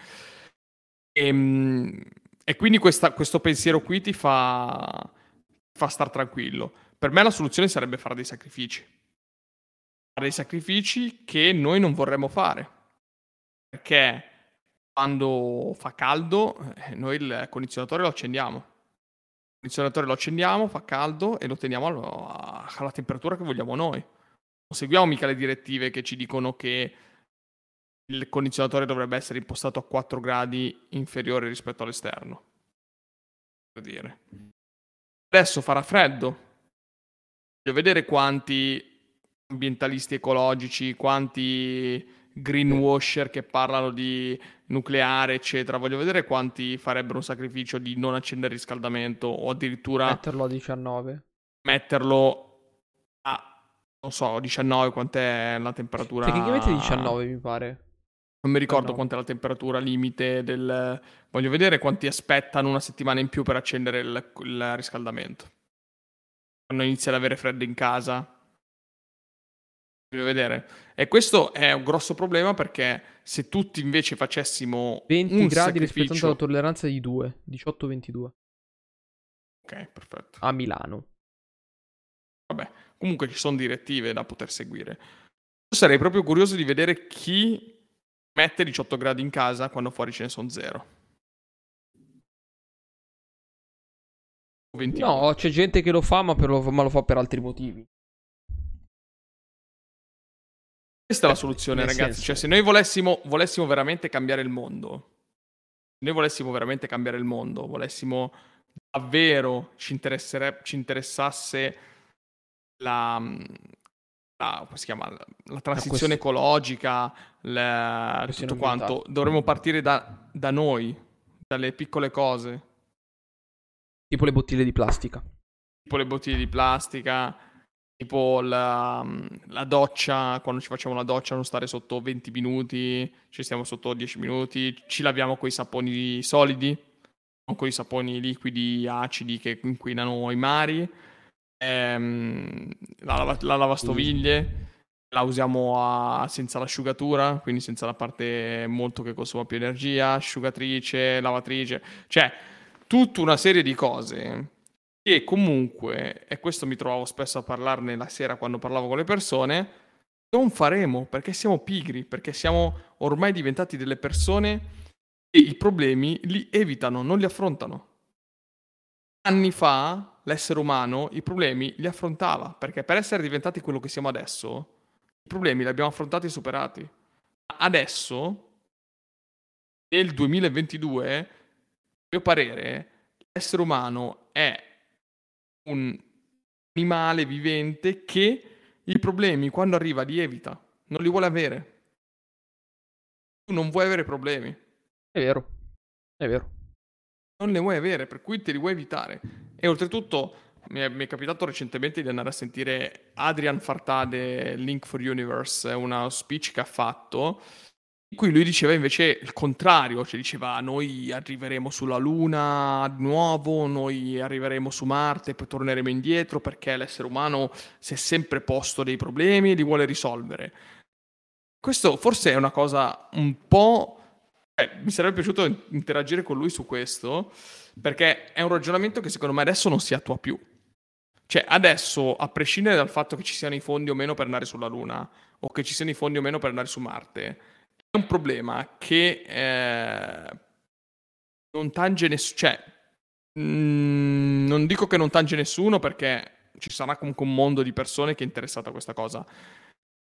E, ehm, e quindi questa, questo pensiero qui ti fa, fa star tranquillo. Per me la soluzione sarebbe fare dei sacrifici. Fare dei sacrifici che noi non vorremmo fare. Perché quando fa caldo, eh, noi il condizionatore lo accendiamo. Il condizionatore lo accendiamo, fa caldo e lo teniamo alla, temperatura che vogliamo noi. Non seguiamo mica le direttive che ci dicono che il condizionatore dovrebbe essere impostato a 4 gradi inferiore rispetto all'esterno. Per dire. Adesso farà freddo. Voglio vedere quanti ambientalisti ecologici, quanti greenwasher che parlano di nucleare, eccetera. Voglio vedere quanti farebbero un sacrificio di non accendere il riscaldamento o addirittura metterlo a 19. Metterlo a non so, 19 quant'è la temperatura. Tecnicamente 19 mi pare. Non mi ricordo quant'è la temperatura limite del Voglio vedere quanti aspettano una settimana in più per accendere il, il riscaldamento. Quando inizia ad avere freddo in casa, Voglio vedere. E questo è un grosso problema perché se tutti invece facessimo 20 gradi sacrificio... rispettando la tolleranza di 2, 18-22. Ok, perfetto. A Milano. Vabbè, comunque ci sono direttive da poter seguire. Sarei proprio curioso di vedere chi mette 18 gradi in casa quando fuori ce ne sono zero. 21. No, c'è gente che lo fa ma, lo, ma lo fa per altri motivi. Questa è la soluzione, Nel ragazzi. Senso... Cioè, se noi volessimo, volessimo veramente cambiare il mondo, se noi volessimo veramente cambiare il mondo, volessimo davvero ci, ci interessasse la, si chiama, la transizione la ecologica, la, tutto quanto, dovremmo partire da, da noi, dalle piccole cose. Tipo le bottiglie di plastica. Tipo le bottiglie di plastica, Tipo la, la, doccia, quando ci facciamo la doccia non stare sotto 20 minuti, ci stiamo sotto 10 minuti, ci laviamo con i saponi solidi, non con i saponi liquidi acidi che inquinano i mari, ehm, la, la, lavastoviglie la usiamo a, senza l'asciugatura, quindi senza la parte molto che consuma più energia, asciugatrice, lavatrice, cioè tutta una serie di cose che comunque, e questo mi trovavo spesso a parlarne la sera quando parlavo con le persone, non faremo perché siamo pigri, perché siamo ormai diventati delle persone che i problemi li evitano, non li affrontano. Anni fa l'essere umano i problemi li affrontava, perché per essere diventati quello che siamo adesso, i problemi li abbiamo affrontati e superati. Adesso, nel 2022, a mio parere, l'essere umano è un animale vivente che i problemi quando arriva li evita, non li vuole avere. Tu non vuoi avere problemi. È vero, è vero. Non ne vuoi avere, per cui te li vuoi evitare. E oltretutto mi è, mi è, capitato recentemente di andare a sentire Adrian Fartade, Link for Universe, una speech che ha fatto, in cui lui diceva invece il contrario, cioè diceva noi arriveremo sulla Luna di nuovo, noi arriveremo su Marte, poi torneremo indietro perché l'essere umano si è sempre posto dei problemi e li vuole risolvere. Questo forse è una cosa un po'... Eh, mi sarebbe piaciuto interagire con lui su questo, perché è un ragionamento che secondo me adesso non si attua più. Cioè, adesso, a prescindere dal fatto che ci siano i fondi o meno per andare sulla Luna, o che ci siano i fondi o meno per andare su Marte, è un problema che eh, non tange nessuno. Cioè, mh, mm, non dico che non tange nessuno perché ci sarà comunque un mondo di persone che è interessato a questa cosa.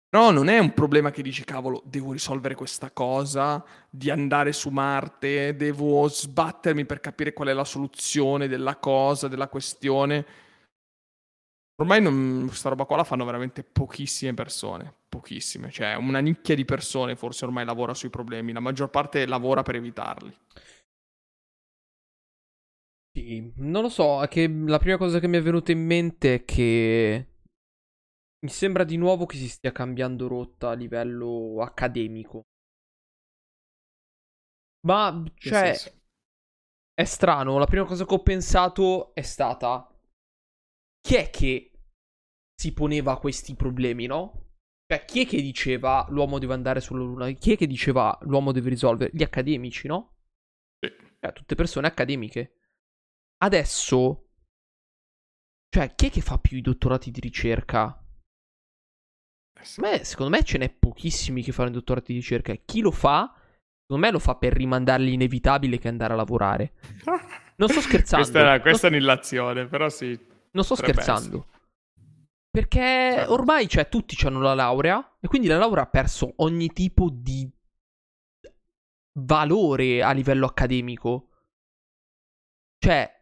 Però non è un problema che dici, cavolo, devo risolvere questa cosa, di andare su Marte, devo sbattermi per capire qual è la soluzione della cosa, della questione Ormai non, questa roba qua la fanno veramente pochissime persone, pochissime, cioè una nicchia di persone forse ormai lavora sui problemi, la maggior parte lavora per evitarli. Sì, non lo so, la prima cosa che mi è venuta in mente è che mi sembra di nuovo che si stia cambiando rotta a livello accademico. Ma, cioè, è strano, la prima cosa che ho pensato è stata chi è che si poneva questi problemi, no? Cioè, chi è che diceva l'uomo deve andare sulla Luna? Chi è che diceva l'uomo deve risolvere? Gli accademici, no? Sì. Cioè, tutte persone accademiche. Adesso, cioè, chi è che fa più i dottorati di ricerca? Eh Beh, secondo me ce n'è pochissimi che fanno i dottorati di ricerca. Chi lo fa, secondo me lo fa per rimandare l'inevitabile che andare a lavorare. Non sto scherzando. questa, è, questa è un'illazione, però sì. Non sto scherzando. Essere. Perché certo. ormai, cioè, tutti hanno la laurea e quindi la laurea ha perso ogni tipo di valore a livello accademico. Cioè,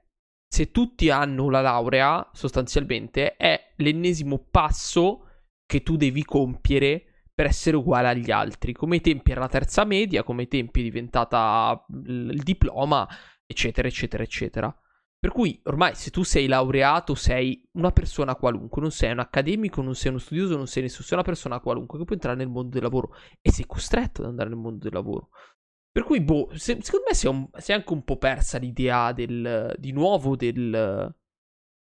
se tutti hanno la laurea, sostanzialmente, è l'ennesimo passo che tu devi compiere per essere uguale agli altri. Come i tempi era la terza media, come i tempi è diventata il diploma, eccetera, eccetera, eccetera. Per cui ormai se tu sei laureato sei una persona qualunque, non sei un accademico, non sei uno studioso, non sei nessuno, sei una persona qualunque che può entrare nel mondo del lavoro e sei costretto ad andare nel mondo del lavoro. Per cui, boh, se, secondo me si è, anche un po' persa l'idea del, di nuovo del,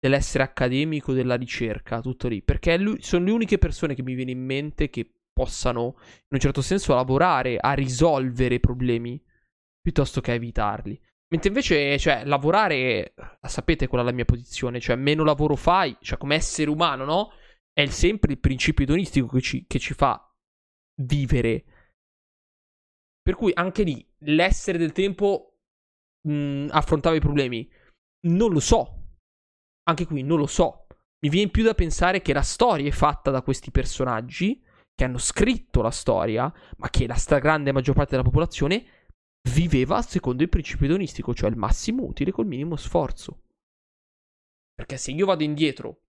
dell'essere accademico, della ricerca, tutto lì. Perché lui, sono le uniche persone che mi viene in mente che possano, in un certo senso, lavorare a risolvere problemi piuttosto che a evitarli. Mentre invece, cioè, lavorare, la sapete qual è la mia posizione, cioè, meno lavoro fai, cioè, come essere umano, no? È sempre il principio edonistico che ci, che ci fa vivere. Per cui anche lì, l'essere del tempo mh, affrontava i problemi. Non lo so. Anche qui, non lo so. Mi viene più da pensare che la storia è fatta da questi personaggi che hanno scritto la storia, ma che la stragrande maggior parte della popolazione viveva secondo il principio edonistico, cioè il massimo utile col minimo sforzo. Perché se io vado indietro,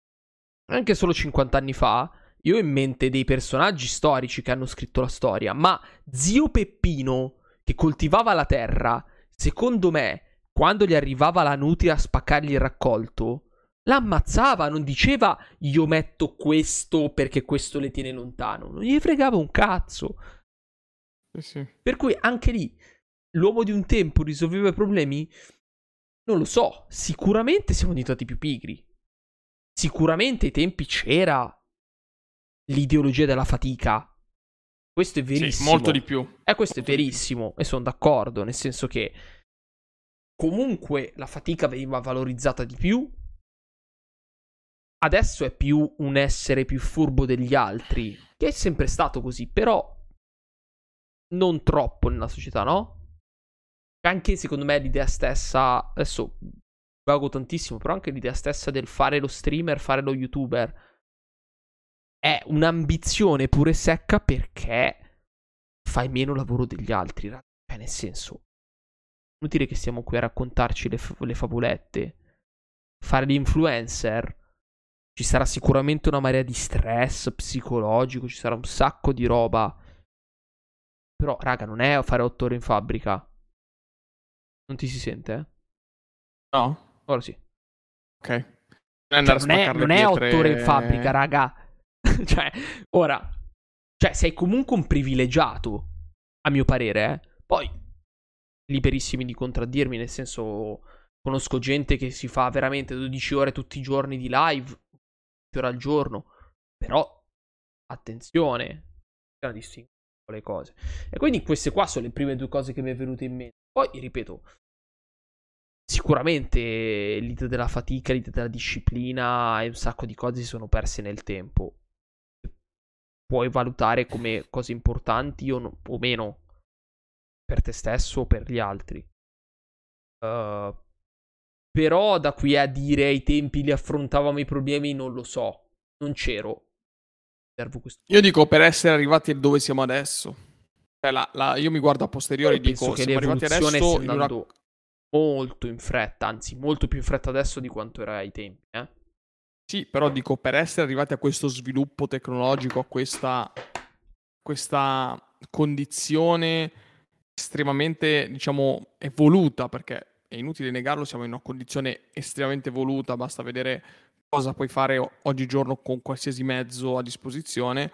anche solo 50 anni fa, io ho in mente dei personaggi storici che hanno scritto la storia, ma zio Peppino, che coltivava la terra, secondo me, quando gli arrivava la nutria a spaccargli il raccolto, l'ammazzava, non diceva io metto questo perché questo le tiene lontano, non gli fregava un cazzo. Sì, sì. Per cui anche lì l'uomo di un tempo risolveva i problemi? Non lo so, sicuramente siamo diventati più pigri. Sicuramente ai tempi c'era l'ideologia della fatica. Questo è verissimo. Sì, molto di più. E eh, questo molto è verissimo e sono d'accordo, nel senso che comunque la fatica veniva valorizzata di più. Adesso è più un essere più furbo degli altri, che è sempre stato così, però non troppo nella società, no? Anche secondo me l'idea stessa, adesso vago tantissimo, però anche l'idea stessa del fare lo streamer, fare lo youtuber, è un'ambizione pure secca perché fai meno lavoro degli altri. Cioè, nel senso, inutile che stiamo qui a raccontarci le, f- le favolette. Fare l'influencer ci sarà sicuramente una marea di stress psicologico, ci sarà un sacco di roba. Però, raga, non è fare otto ore in fabbrica. Non ti si sente? Eh? No? Ora sì. Ok. Non, cioè, non è, non è otto ore in fabbrica, raga. cioè, ora. Cioè, sei comunque un privilegiato, a mio parere, eh. Poi, liberissimi di contraddirmi, nel senso, conosco gente che si fa veramente 12 ore tutti i giorni di live, ore al giorno. Però, attenzione, bisogna distinguere le cose. E quindi queste qua sono le prime due cose che mi è venute in mente. Poi, ripeto, sicuramente l'idea della fatica, l'idea della disciplina e un sacco di cose si sono perse nel tempo. Puoi valutare come cose importanti o, no, o meno per te stesso o per gli altri. Uh, però da qui a dire ai tempi li affrontavamo i problemi non lo so. Non c'ero. Io dico per essere arrivati dove siamo adesso. Cioè, la, la, io mi guardo a posteriori e dico che siamo arrivati adesso in una molto in fretta, anzi molto più in fretta adesso di quanto era ai tempi. Eh? Sì, però dico, per essere arrivati a questo sviluppo tecnologico, a questa, questa condizione estremamente, diciamo, evoluta, perché è inutile negarlo, siamo in una condizione estremamente evoluta, basta vedere cosa puoi fare oggigiorno con qualsiasi mezzo a disposizione.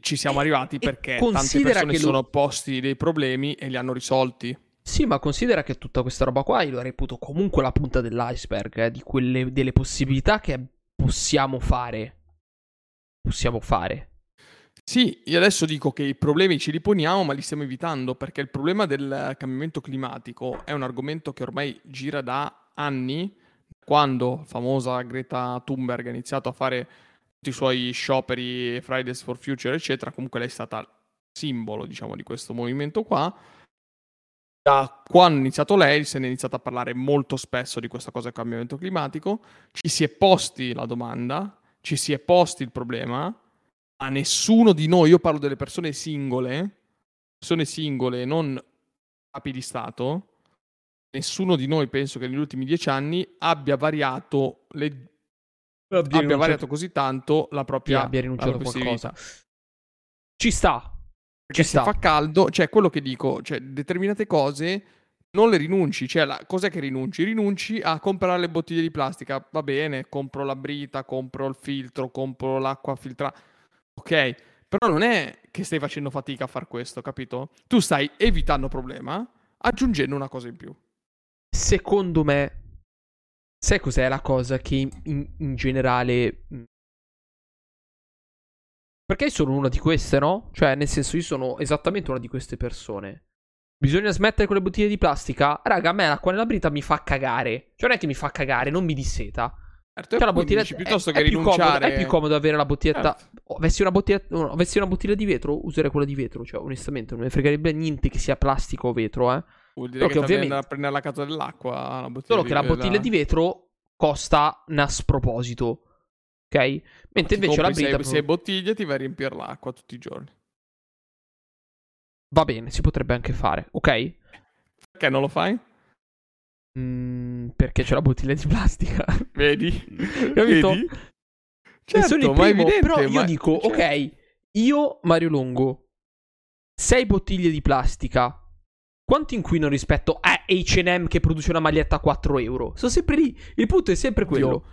Ci siamo arrivati perché tante persone che sono posti dei problemi e li hanno risolti. Sì, ma considera che tutta questa roba qua io la reputo comunque la punta dell'iceberg, eh, di quelle, delle possibilità che possiamo fare. Possiamo fare. Sì, io adesso dico che i problemi ce li poniamo, ma li stiamo evitando, perché il problema del cambiamento climatico è un argomento che ormai gira da anni, quando la famosa Greta Thunberg ha iniziato a fare tutti i suoi scioperi, Fridays for Future, eccetera, comunque lei è stata simbolo, diciamo, di questo movimento qua. Da quando ha iniziato lei se ne è iniziato a parlare molto spesso di questa cosa del cambiamento climatico, ci si è posti la domanda, ci si è posti il problema, ma nessuno di noi, io parlo delle persone singole, persone singole, non capi di Stato, nessuno di noi penso che negli ultimi dieci anni abbia variato, le... abbia, abbia variato così tanto la propria... Abbia rinunciato a qualcosa. Ci sta, perché se fa caldo, cioè quello che dico, cioè determinate cose non le rinunci, cioè la, cos'è che rinunci? Rinunci a comprare le bottiglie di plastica, va bene, compro la brita, compro il filtro, compro l'acqua filtrata, ok, però non è che stai facendo fatica a far questo, capito? Tu stai evitando problema aggiungendo una cosa in più. Secondo me, sai cos'è la cosa che in, in generale perché sono una di queste, no? Cioè, nel senso, io sono esattamente una di queste persone. Bisogna smettere con le bottiglie di plastica? Raga, a me l'acqua nella brita mi fa cagare. Cioè, non è che mi fa cagare, non mi disseta. Certo, cioè, la bottiglia piuttosto è, che è rinunciare... Più comodo, è più comodo avere la bottiglietta... Certo. Avessi, una bottiglia... avessi una bottiglia di vetro, userei quella di vetro. Cioè, onestamente, non mi fregherebbe niente che sia plastica o vetro, eh. Vuol dire Solo che, che ovviamente... a prendere la catola dell'acqua la bottiglia Solo che la bottiglia di vetro costa un sproposito. Ok? Mentre invece la brita... Se sei bottiglie ti vai a riempire l'acqua tutti i giorni. Va bene, si potrebbe anche fare, ok? Perché non lo fai? Mm, perché c'è la bottiglia di plastica. Vedi? Capito? Vedi? Certo, sono il primo, evidente, però io dico, certo. ok, io, Mario Longo, sei bottiglie di plastica. Quanto inquino rispetto a H&M che produce una maglietta a 4 euro? Sono sempre lì. Il punto è sempre quello. Dio.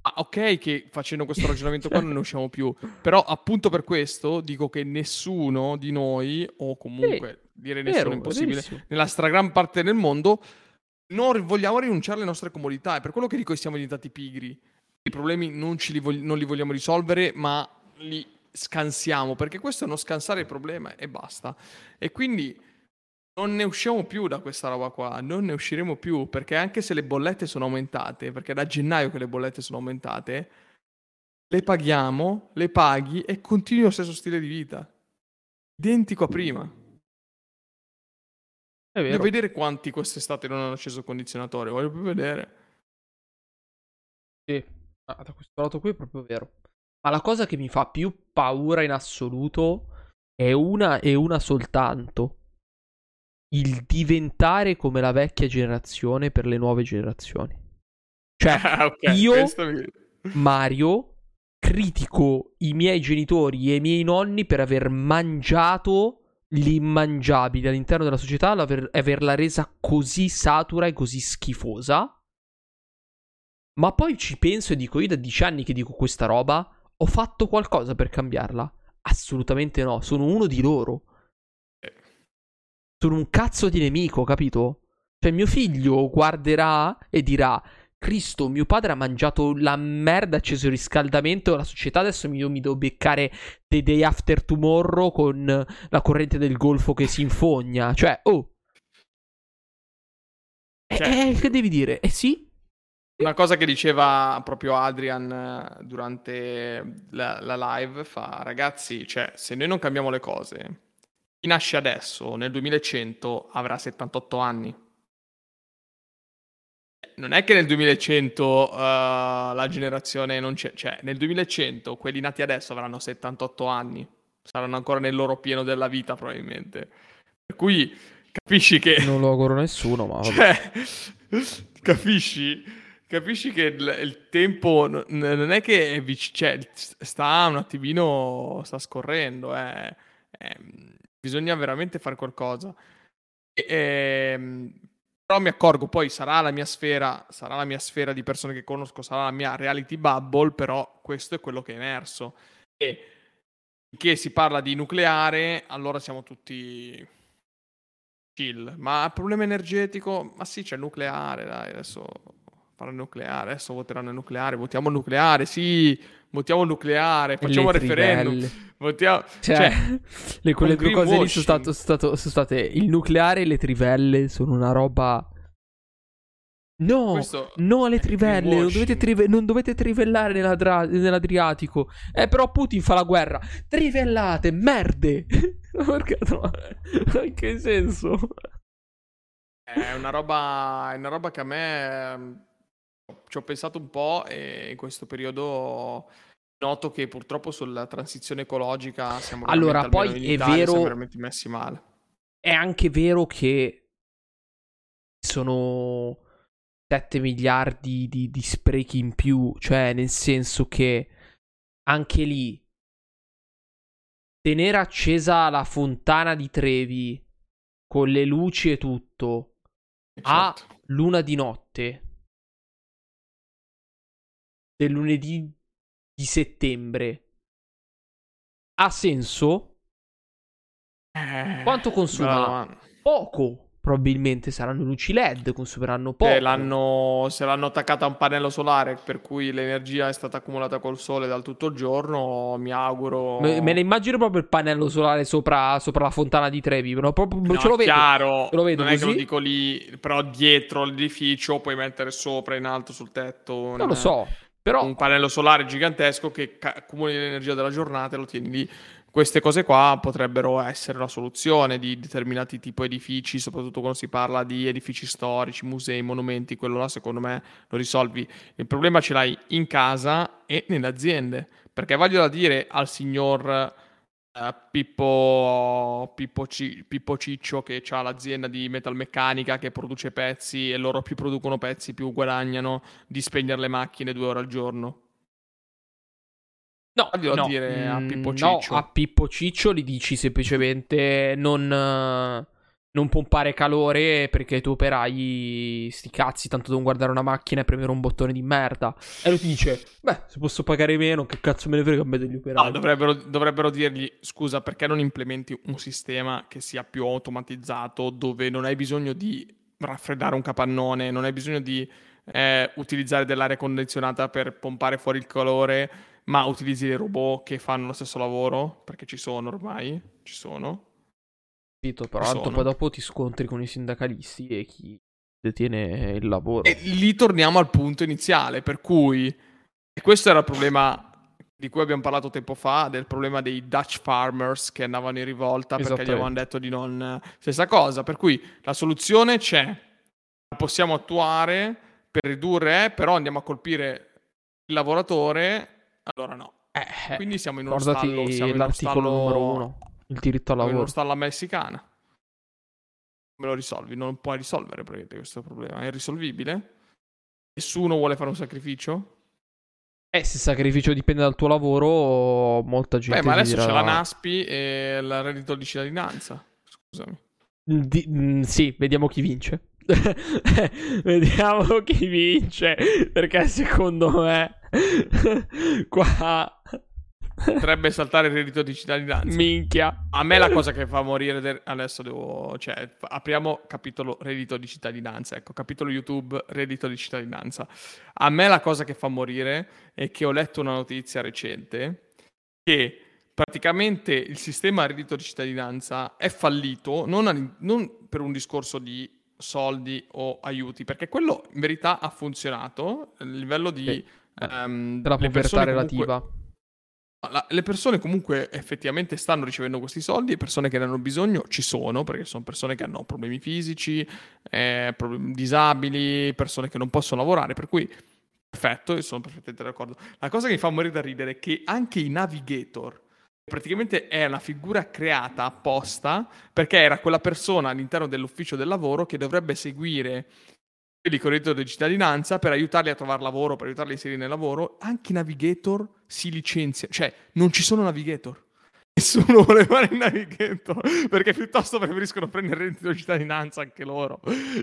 Ah, ok che facendo questo ragionamento qua non ne usciamo più, però appunto per questo dico che nessuno di noi, o comunque sì, dire nessuno vero, è impossibile, nella stragrande parte del mondo, non vogliamo rinunciare alle nostre comodità. È per quello che dico che siamo diventati pigri. I problemi non, li, vog- non li vogliamo risolvere, ma li scansiamo, perché questo è uno scansare il problema e basta. E quindi non ne usciamo più da questa roba qua, non ne usciremo più, perché anche se le bollette sono aumentate, perché da gennaio che le bollette sono aumentate, le paghiamo, le paghi e continui lo stesso stile di vita. Identico a prima. È vero. Voglio vedere quanti quest'estate non hanno acceso il condizionatore, voglio più vedere. Sì, ah, da questo lato qui è proprio vero. Ma la cosa che mi fa più paura in assoluto è una e una soltanto il diventare come la vecchia generazione per le nuove generazioni. Cioè, okay, io, Mario, critico i miei genitori e i miei nonni per aver mangiato l'immangiabile all'interno della società e averla resa così satura e così schifosa. Ma poi ci penso e dico, io da dieci anni che dico questa roba, ho fatto qualcosa per cambiarla? Assolutamente no, sono uno di loro. Sono un cazzo di nemico, capito? Cioè mio figlio guarderà e dirà Cristo, mio padre ha mangiato la merda, ha acceso il riscaldamento, la società adesso io mi devo beccare The Day After Tomorrow con la corrente del golfo che si infogna. Cioè, oh. Cioè, eh, che devi dire? Eh sì. Una cosa che diceva proprio Adrian eh, durante la, la live fa, ragazzi, cioè, se noi non cambiamo le cose, chi nasce adesso, nel 2100, avrà 78 anni non è che nel 2100 uh, la generazione non c'è, cioè nel 2100 quelli nati adesso avranno 78 anni, saranno ancora nel loro pieno della vita probabilmente. Per cui capisci che... Non lo auguro nessuno, ma... Cioè, capisci? Capisci che il, il tempo n- non è che è vic- cioè, sta un attimino, sta scorrendo, eh. Eh, bisogna veramente fare qualcosa. E, eh, però mi accorgo, poi sarà la mia sfera, sarà la mia sfera di persone che conosco, sarà la mia reality bubble, però questo è quello che è emerso. E che si parla di nucleare, allora siamo tutti chill. Ma problema energetico, ma sì, c'è il nucleare, dai, adesso farà il nucleare, adesso voteranno il nucleare, votiamo il nucleare, sì, votiamo il nucleare, facciamo il referendum. Votiamo, cioè, cioè le, quelle due cose lì sono, stato, stato, sono, state il nucleare e le trivelle sono una roba. No, Questo no alle trivelle, non dovete, trive- non dovete, trivellare nell'Adra- nell'Adriatico. Eh, però Putin fa la guerra. Trivellate, merde. Perché no? In che senso? È una roba, è una roba che a me ci ho pensato un po' e in questo periodo noto che purtroppo sulla transizione ecologica siamo allora poi è Italia, vero veramente messi male è anche vero che sono 7 miliardi di, di sprechi in più cioè nel senso che anche lì tenere accesa la fontana di Trevi con le luci e tutto certo. a luna di notte del lunedì di settembre ha senso? Eh, Quanto consuma? No, Poco. Probabilmente saranno luci LED, consumeranno poco. Eh, l'hanno, se l'hanno attaccata a un pannello solare, per cui l'energia è stata accumulata col sole dal tutto il giorno, mi auguro. Me, me ne immagino proprio il pannello solare sopra, sopra la fontana di Trevi. No, proprio, no, ce lo vedo. Chiaro, lo vedo non così. è che lo dico lì, però dietro l'edificio puoi mettere sopra, in alto, sul tetto. Non lo so. Però... Un pannello solare gigantesco che accumuli l'energia della giornata e lo tieni lì. Queste cose qua potrebbero essere la soluzione di determinati tipi di edifici, soprattutto quando si parla di edifici storici, musei, monumenti, quello là secondo me lo risolvi. Il problema ce l'hai in casa e nelle aziende, perché voglio da dire al signor uh, Pippo, Pippo, C- Pippo, Ciccio che ha l'azienda di metalmeccanica che produce pezzi e loro più producono pezzi più guadagnano di spegnere le macchine due ore al giorno. No, no, dire a mm, Pippo Ciccio. No, a Pippo Ciccio gli dici semplicemente non... Non pompare calore perché tuoi operai sti cazzi tanto devono guardare una macchina e premere un bottone di merda. E lui ti dice beh se posso pagare meno che cazzo me ne frega a me degli operai. No, dovrebbero, dovrebbero dirgli scusa perché non implementi un sistema che sia più automatizzato dove non hai bisogno di raffreddare un capannone non hai bisogno di eh, utilizzare dell'aria condizionata per pompare fuori il calore ma utilizzi dei robot che fanno lo stesso lavoro? Perché ci sono ormai ci sono capito, però tanto poi dopo ti scontri con i sindacalisti e chi detiene il lavoro. E lì torniamo al punto iniziale, per cui e questo era il problema di cui abbiamo parlato tempo fa, del problema dei Dutch farmers che andavano in rivolta perché gli avevano detto di non... Stessa cosa, per cui la soluzione c'è, la possiamo attuare per ridurre, però andiamo a colpire il lavoratore, allora no. Eh, Quindi siamo in uno stallo, siamo l'articolo in uno stallo... numero uno il diritto al lavoro. sta alla messicana. Come lo risolvi? Non puoi risolvere questo problema. È irrisolvibile? Nessuno vuole fare un sacrificio? Eh, se il sacrificio dipende dal tuo lavoro, molta gente. Beh, ma adesso dirà... c'è la NASPI e il reddito di cittadinanza. Scusami. Di... Mm, sì, vediamo chi vince. vediamo chi vince. Perché secondo me, qua Potrebbe saltare il reddito di cittadinanza. Minchia. A me la cosa che fa morire de- adesso devo, cioè, apriamo capitolo reddito di cittadinanza, ecco, capitolo YouTube reddito di cittadinanza. A me la cosa che fa morire è che ho letto una notizia recente che praticamente il sistema reddito di cittadinanza è fallito non, non per un discorso di soldi o aiuti, perché quello in verità ha funzionato a livello di sì. um, della povertà relativa. Comunque, la, le persone comunque effettivamente stanno ricevendo questi soldi e persone che ne hanno bisogno ci sono, perché sono persone che hanno problemi fisici, eh, problemi disabili, persone che non possono lavorare, per cui perfetto, io sono perfettamente d'accordo. La cosa che mi fa morire da ridere è che anche i navigator, praticamente è una figura creata apposta perché era quella persona all'interno dell'ufficio del lavoro che dovrebbe seguire quelli con reddito di cittadinanza per aiutarli a trovare lavoro, per aiutarli a inserire nel lavoro, anche i navigator si licenzia, cioè non ci sono navigator. Nessuno vuole fare il navigator perché piuttosto preferiscono prendere il reddito di cittadinanza anche loro.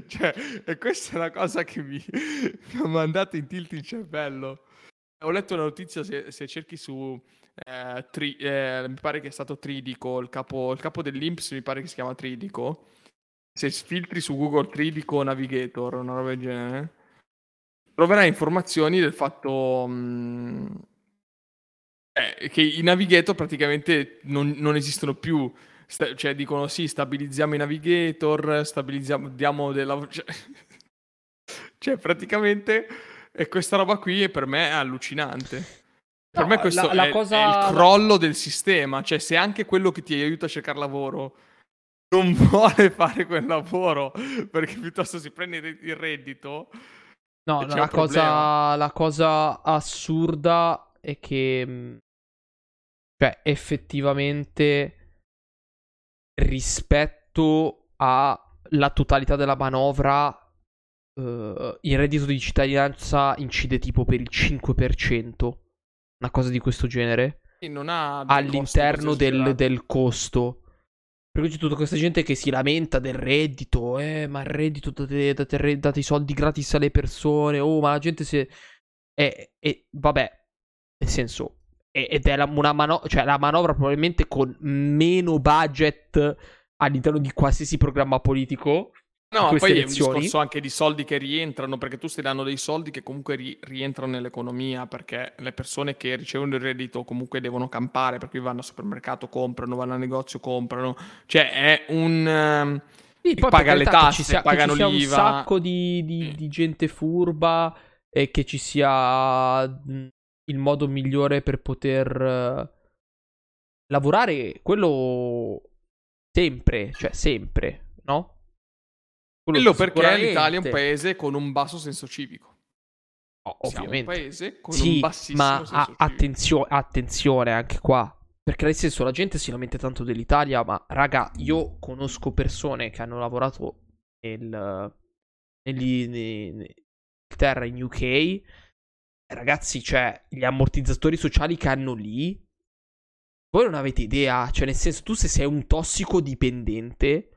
Cioè, e questa è una cosa che mi, mi ha mandato in tilt il cervello. Ho letto una notizia, se, se cerchi su, eh, tri, eh, mi pare che è stato Tridico, il capo, il capo dell'Inps mi pare che si chiama Tridico, se filtri su Google Tridico Navigator, una roba del genere, troverai informazioni del fatto mh, mm, eh, che i navigator praticamente non, non esistono più. Sta- cioè dicono sì, stabilizziamo i navigator, stabilizziamo, diamo della... Cioè, cioè praticamente e questa roba qui per me è allucinante. Per no, me questo la, la è, cosa... è il crollo del sistema. Cioè se anche quello che ti aiuta a cercare lavoro non vuole fare quel lavoro perché piuttosto si prende il reddito. No, la cosa, la cosa, assurda è che, mm, cioè, effettivamente, rispetto alla totalità della manovra, uh, il reddito di cittadinanza incide tipo per il 5%, una cosa di questo genere. all'interno del, del costo. Per cui c'è tutta questa gente che si lamenta del reddito, eh, ma il reddito date, date, date i soldi gratis alle persone, oh, ma la gente si... E, e vabbè, nel senso, ed è la, una mano- cioè la manovra probabilmente con meno budget all'interno di qualsiasi programma politico No, ma poi elezioni. è un discorso anche di soldi che rientrano, perché tu stai dando dei soldi che comunque ri- rientrano nell'economia, perché le persone che ricevono il reddito comunque devono campare, per cui vanno al supermercato, comprano, vanno al negozio, comprano. Cioè è un... Sì, poi paga le tasse, sia, pagano che l'IVA. un sacco di, di, di gente furba e che ci sia il modo migliore per poter uh, lavorare, quello sempre, cioè sempre, no? Quello, perché l'Italia è un paese con un basso senso civico. Oh, ovviamente. un paese con sì, un bassissimo ma senso a- attenzio- attenzione anche qua. Perché nel senso la gente si lamenta tanto dell'Italia, ma raga, io conosco persone che hanno lavorato nel, nell'Inghilterra, in UK. Ragazzi, cioè, gli ammortizzatori sociali che hanno lì. Voi non avete idea, cioè, nel senso, tu se sei un tossicodipendente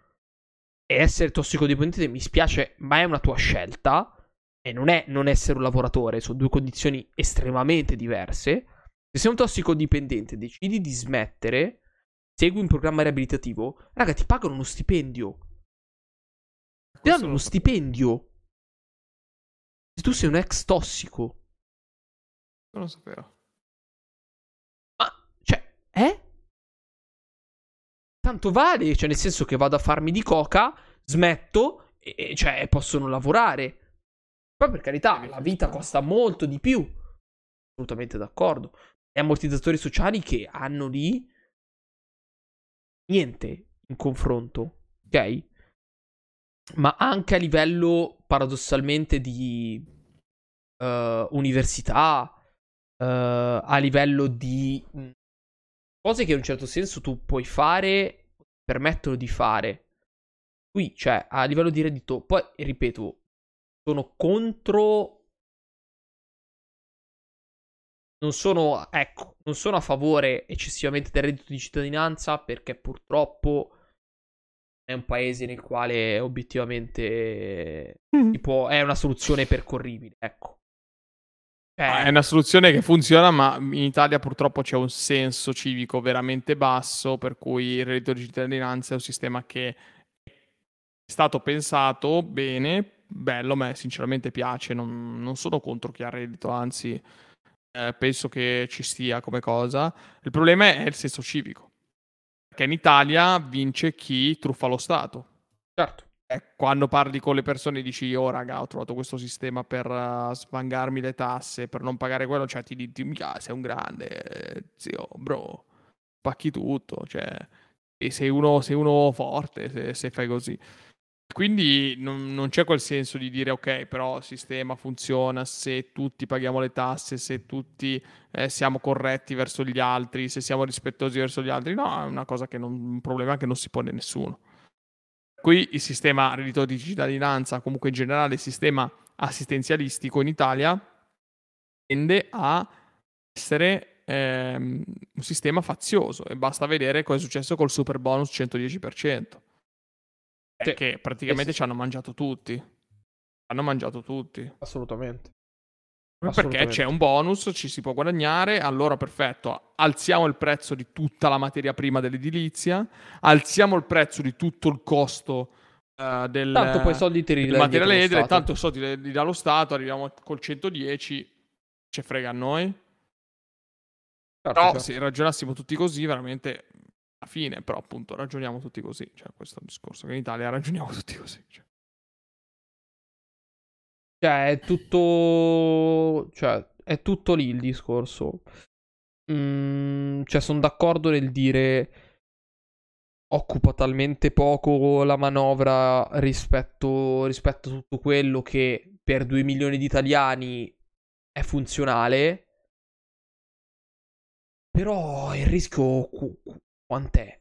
essere tossicodipendente mi spiace, ma è una tua scelta. E non è non essere un lavoratore, sono due condizioni estremamente diverse. Se sei un tossicodipendente, decidi di smettere, segui un programma riabilitativo, raga, ti pagano uno stipendio. Ti danno uno stipendio. Se tu sei un ex tossico. Non lo sapevo. Ma, cioè, eh? Tanto vale, cioè nel senso che vado a farmi di coca, smetto e cioè possono lavorare. Poi per carità, la vita costa molto di più. Assolutamente d'accordo. E ammortizzatori sociali che hanno lì niente in confronto, ok? Ma anche a livello paradossalmente di uh, università, uh, a livello di cose che in un certo senso tu puoi fare, permettono di fare. Qui, cioè, a livello di reddito, poi, ripeto, sono contro non sono, ecco, non sono a favore eccessivamente del reddito di cittadinanza perché purtroppo è un paese nel quale obiettivamente mm. può, è una soluzione percorribile, ecco. Eh. È una soluzione che funziona, ma in Italia purtroppo c'è un senso civico veramente basso, per cui il reddito di cittadinanza è un sistema che è stato pensato bene, bello, a me sinceramente piace, non, non sono contro chi ha reddito, anzi eh, penso che ci stia come cosa. Il problema è il senso civico, perché in Italia vince chi truffa lo Stato. Certo quando parli con le persone dici oh raga ho trovato questo sistema per uh, svangarmi le tasse per non pagare quello cioè ti dici ah, sei un grande zio bro pacchi tutto cioè e sei uno, sei uno forte se, se, fai così. Quindi non, non, c'è quel senso di dire ok però il sistema funziona se tutti paghiamo le tasse se tutti eh, siamo corretti verso gli altri se siamo rispettosi verso gli altri no è una cosa che non, un problema che non si pone nessuno Qui il sistema reddito di cittadinanza, comunque in generale il sistema assistenzialistico in Italia, tende a essere ehm, un sistema fazioso e basta vedere cosa è successo col super bonus 110%. Che praticamente ci hanno mangiato tutti. Hanno mangiato tutti. Assolutamente. Perché c'è un bonus, ci si può guadagnare, allora perfetto, alziamo il prezzo di tutta la materia prima dell'edilizia, alziamo il prezzo di tutto il costo uh, del, tanto poi soldi te li materiale edile, tanto soldi li dà lo Stato, arriviamo col 110, ci frega a noi. Certo, però certo. se ragionassimo tutti così, veramente alla fine, però appunto ragioniamo tutti così, cioè questo è il discorso, che in Italia ragioniamo tutti così. Cioè. Cioè, è tutto. Cioè, è tutto lì il discorso. Mm, cioè, sono d'accordo nel dire. Occupa talmente poco la manovra rispetto, rispetto a tutto quello che per 2 milioni di italiani è funzionale. Però il rischio qu- quant'è?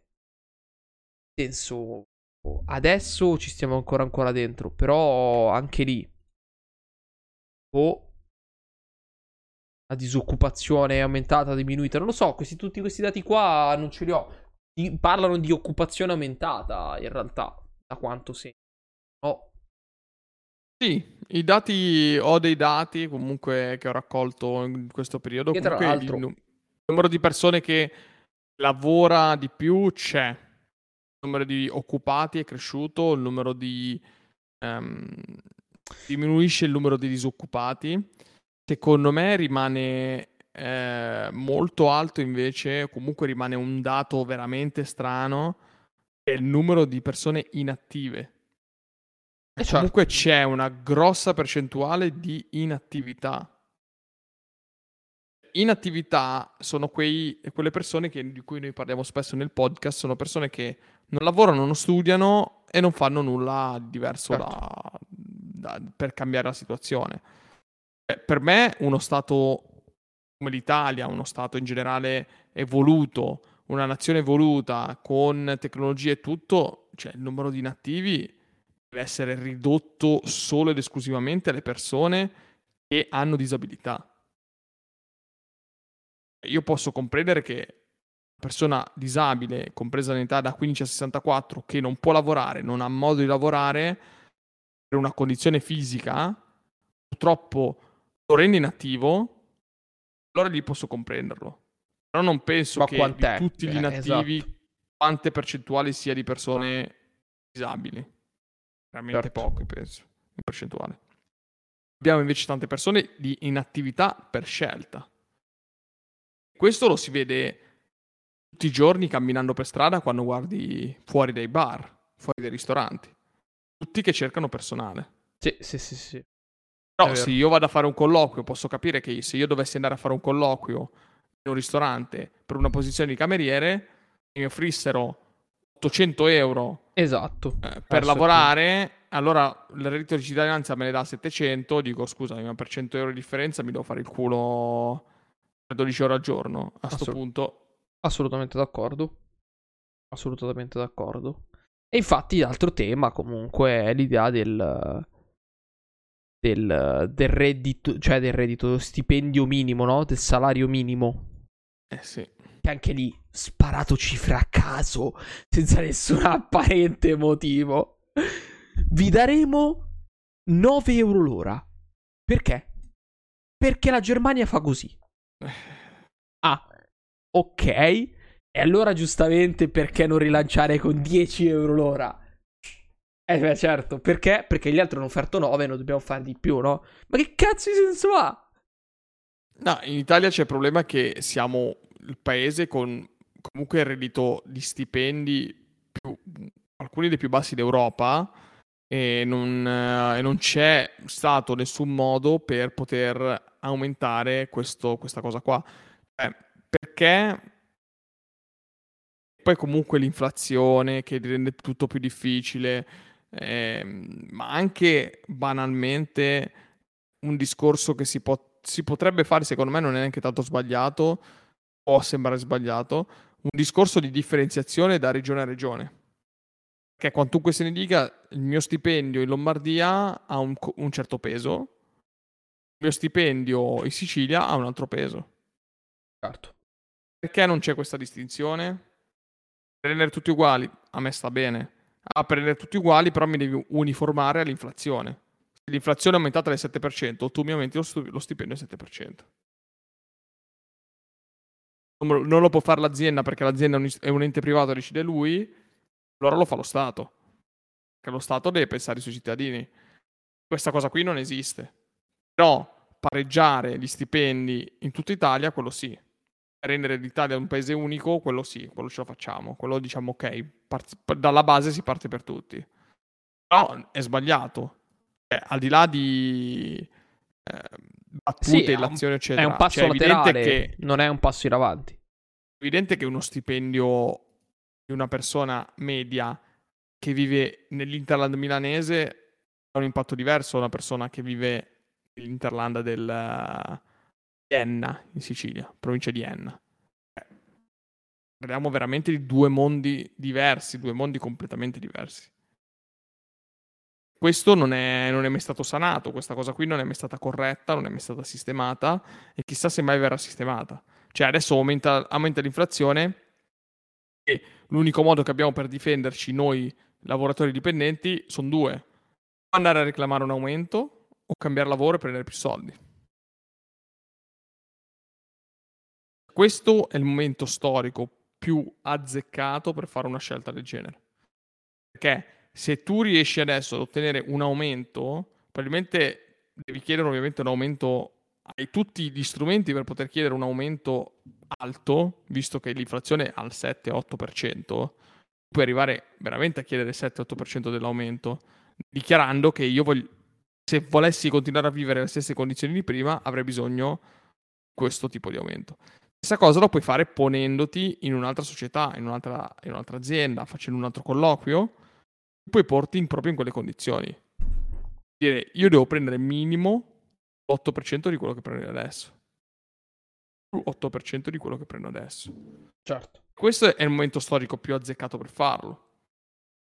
Nel senso, adesso ci stiamo ancora ancora dentro, però anche lì o la disoccupazione è aumentata, diminuita, non lo so, questi, tutti questi dati qua non ce li ho. Parlano di occupazione aumentata in realtà, da quanto sento. No. Sì, i dati, ho dei dati comunque che ho raccolto in questo periodo. Che tra l'altro... Il, il numero di persone che lavora di più c'è. Il numero di occupati è cresciuto, il numero di um, diminuisce il numero di disoccupati. Secondo me rimane eh, molto alto invece, comunque rimane un dato veramente strano, è il numero di persone inattive. E certo. comunque c'è una grossa percentuale di inattività. Inattività sono quei, quelle persone che, di cui noi parliamo spesso nel podcast, sono persone che non lavorano, non studiano e non fanno nulla diverso certo. da, da, per cambiare la situazione. Eh, per me uno Stato come l'Italia, uno Stato in generale evoluto, una nazione evoluta con tecnologie e tutto, cioè il numero di inattivi deve essere ridotto solo ed esclusivamente alle persone che hanno disabilità. Io posso comprendere che una persona disabile, compresa in età da 15 a 64, che non può lavorare, non ha modo di lavorare, una condizione fisica, purtroppo lo rende inattivo, allora lì posso comprenderlo. Però non penso Ma che di tutti gli eh, inattivi esatto. quante percentuali sia di persone disabili. Veramente certo. pochi, penso, in percentuale. Abbiamo invece tante persone di inattività per scelta. Questo lo si vede tutti i giorni camminando per strada quando guardi fuori dai bar, fuori dai ristoranti tutti che cercano personale. Sì, sì, sì, sì. Però se io vado a fare un colloquio, posso capire che se io dovessi andare a fare un colloquio in un ristorante per una posizione di cameriere, mi offrissero 800 euro esatto, eh, per lavorare, allora il reddito di cittadinanza me ne dà 700, dico scusami, ma per 100 euro di differenza mi devo fare il culo per 12 ore al giorno. A questo punto... Assolutamente d'accordo. Assolutamente d'accordo. E infatti l'altro tema comunque è l'idea del... del, del reddito, cioè del reddito, stipendio minimo, no? Del salario minimo. Eh sì. Che anche lì, sparato cifra a caso, senza nessun apparente motivo. Vi daremo 9 euro l'ora. Perché? Perché la Germania fa così. Ah, ok. E allora giustamente perché non rilanciare con 10 euro l'ora? Eh beh certo, perché? Perché gli altri hanno offerto 9 e non dobbiamo fare di più, no? Ma che cazzo di senso ha? No, in Italia c'è il problema che siamo il paese con comunque il reddito di stipendi più, alcuni dei più bassi d'Europa e non, eh, non c'è stato nessun modo per poter aumentare questo, questa cosa qua. Eh, perché poi comunque l'inflazione che rende tutto più difficile, eh, ma anche banalmente un discorso che si, po- si potrebbe fare, secondo me non è neanche tanto sbagliato, può sembrare sbagliato, un discorso di differenziazione da regione a regione. Che quantunque se ne dica, il mio stipendio in Lombardia ha un, un certo peso, il mio stipendio in Sicilia ha un altro peso. Certo. Perché non c'è questa distinzione? Prendere tutti uguali, a me sta bene. A prendere tutti uguali, però mi devi uniformare all'inflazione. Se l'inflazione è aumentata del 7%, tu mi aumenti lo, stipendio del 7%. Non lo può fare l'azienda perché l'azienda è un ente privato decide lui, allora lo fa lo Stato. Perché lo Stato deve pensare ai suoi cittadini. Questa cosa qui non esiste. Però pareggiare gli stipendi in tutta Italia, quello sì rendere l'Italia un paese unico, quello sì, quello ce lo facciamo. Quello diciamo ok, part- dalla base si parte per tutti. Però è sbagliato. Cioè, al di là di eh, battute, sì, l'azione, eccetera. È un passo cioè, laterale, che, non è un passo in avanti. È evidente che uno stipendio di una persona media che vive nell'Interland milanese ha un impatto diverso da una persona che vive nell'Interland del Enna in Sicilia, provincia di Enna. Parliamo veramente di due mondi diversi, due mondi completamente diversi. Questo non è, non è, mai stato sanato, questa cosa qui non è mai stata corretta, non è mai stata sistemata e chissà se mai verrà sistemata. Cioè adesso aumenta, aumenta l'inflazione e l'unico modo che abbiamo per difenderci noi lavoratori dipendenti sono due. Andare a reclamare un aumento o cambiare lavoro e prendere più soldi. Questo è il momento storico più azzeccato per fare una scelta del genere. Perché se tu riesci adesso ad ottenere un aumento, probabilmente devi chiedere ovviamente un aumento, hai tutti gli strumenti per poter chiedere un aumento alto, visto che l'inflazione è al 7-8%, puoi arrivare veramente a chiedere il 7-8% dell'aumento, dichiarando che io voglio, se volessi continuare a vivere le stesse condizioni di prima, avrei bisogno di questo tipo di aumento. Stessa cosa lo puoi fare ponendoti in un'altra società, in un'altra, in un'altra azienda, facendo un altro colloquio, poi porti in, proprio in quelle condizioni. Dire, io devo prendere minimo l'8% di quello che prendo adesso. 8% di quello che prendo adesso. Certo. Questo è il momento storico più azzeccato per farlo.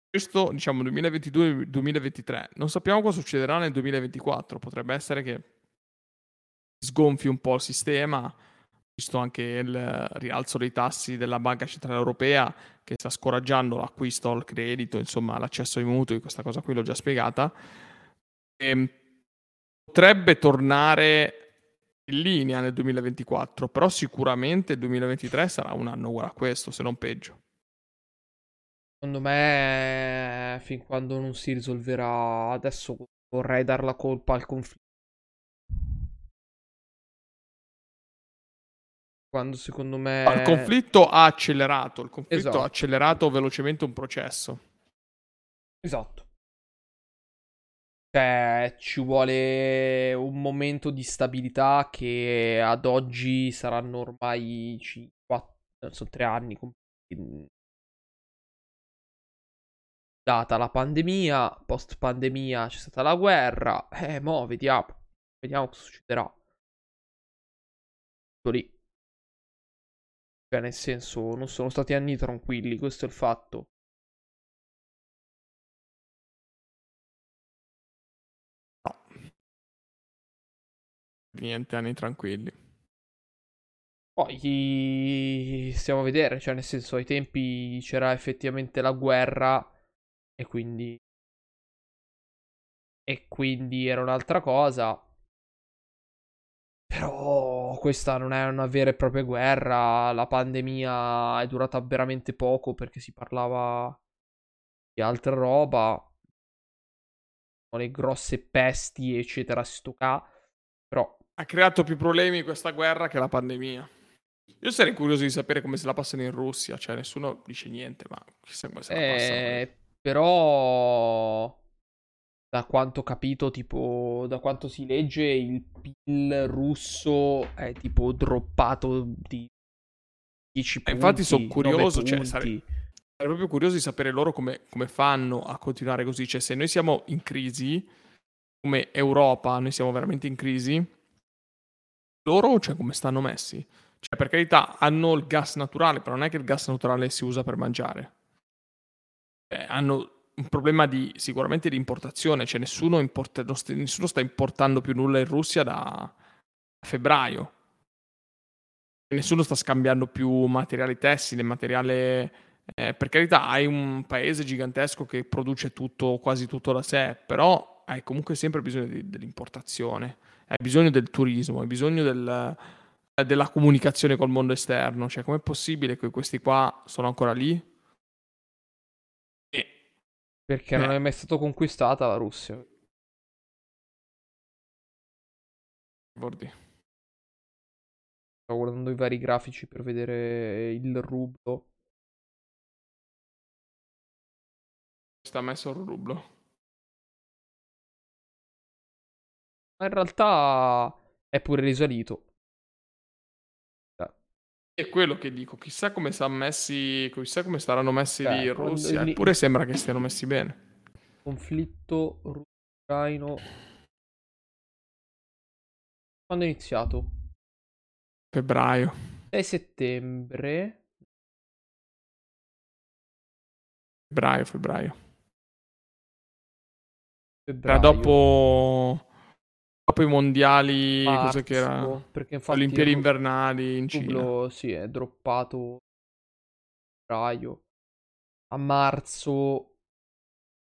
Questo, diciamo, 2022-2023. Non sappiamo cosa succederà nel 2024. Potrebbe essere che sgonfi un po' il sistema, visto anche il rialzo dei tassi della Banca Centrale Europea che sta scoraggiando l'acquisto al credito, insomma l'accesso ai mutui, questa cosa qui l'ho già spiegata, e ehm, potrebbe tornare in linea nel 2024, però sicuramente il 2023 sarà un anno uguale a questo, se non peggio. Secondo me, fin quando non si risolverà, adesso vorrei dar la colpa al conflitto quando secondo me... Il conflitto ha accelerato, il conflitto esatto. ha accelerato velocemente un processo. Esatto. Cioè, ci vuole un momento di stabilità che ad oggi saranno ormai 4, sono 3 anni. Data la pandemia, post pandemia c'è stata la guerra. Eh, mo vediamo. Vediamo cosa succederà. Lì. Cioè, nel senso, non sono stati anni tranquilli, questo è il fatto. No. Niente, anni tranquilli. Poi stiamo a vedere, cioè nel senso ai tempi c'era effettivamente la guerra e quindi e quindi era un'altra cosa. Però questa non è una vera e propria guerra, la pandemia è durata veramente poco perché si parlava di altra roba, le grosse pesti eccetera sto ca, però ha creato più problemi questa guerra che la pandemia. Io sarei curioso di sapere come se la passano in Russia, cioè nessuno dice niente, ma chissà come se la passano. Eh, però da quanto ho capito, tipo, da quanto si legge, il PIL russo è tipo droppato di 10 punti. Eh, infatti sono curioso, cioè, sarei, sarei, proprio curioso di sapere loro come, come, fanno a continuare così. Cioè, se noi siamo in crisi, come Europa, noi siamo veramente in crisi, loro, cioè, come stanno messi? Cioè, per carità, hanno il gas naturale, però non è che il gas naturale si usa per mangiare. Eh, hanno un problema di, sicuramente di importazione, cioè nessuno, importa, nessuno sta importando più nulla in Russia da febbraio. Nessuno sta scambiando più materiale tessile, materiale... Eh, per carità, hai un paese gigantesco che produce tutto, quasi tutto da sé, però hai comunque sempre bisogno di, dell'importazione, hai bisogno del turismo, hai bisogno del, della comunicazione col mondo esterno. Cioè, com'è possibile che questi qua sono ancora lì? Perché Beh. non è mai stata conquistata la Russia. Bordi. Sto guardando i vari grafici per vedere il rublo. Sta messo il rublo. Ma in realtà è pure risalito. È quello che dico, chissà come, messi, chissà come saranno messi cioè, lì in Russia, lì... eppure sembra che stiano messi bene. Conflitto ucraino. Quando è iniziato? Febbraio. 6 settembre. Febbraio, febbraio. febbraio. Era dopo dopo i mondiali, Marzo, cosa che era? Perché infatti Olimpiadi invernali in Cina. Sì, è droppato febbraio. A marzo,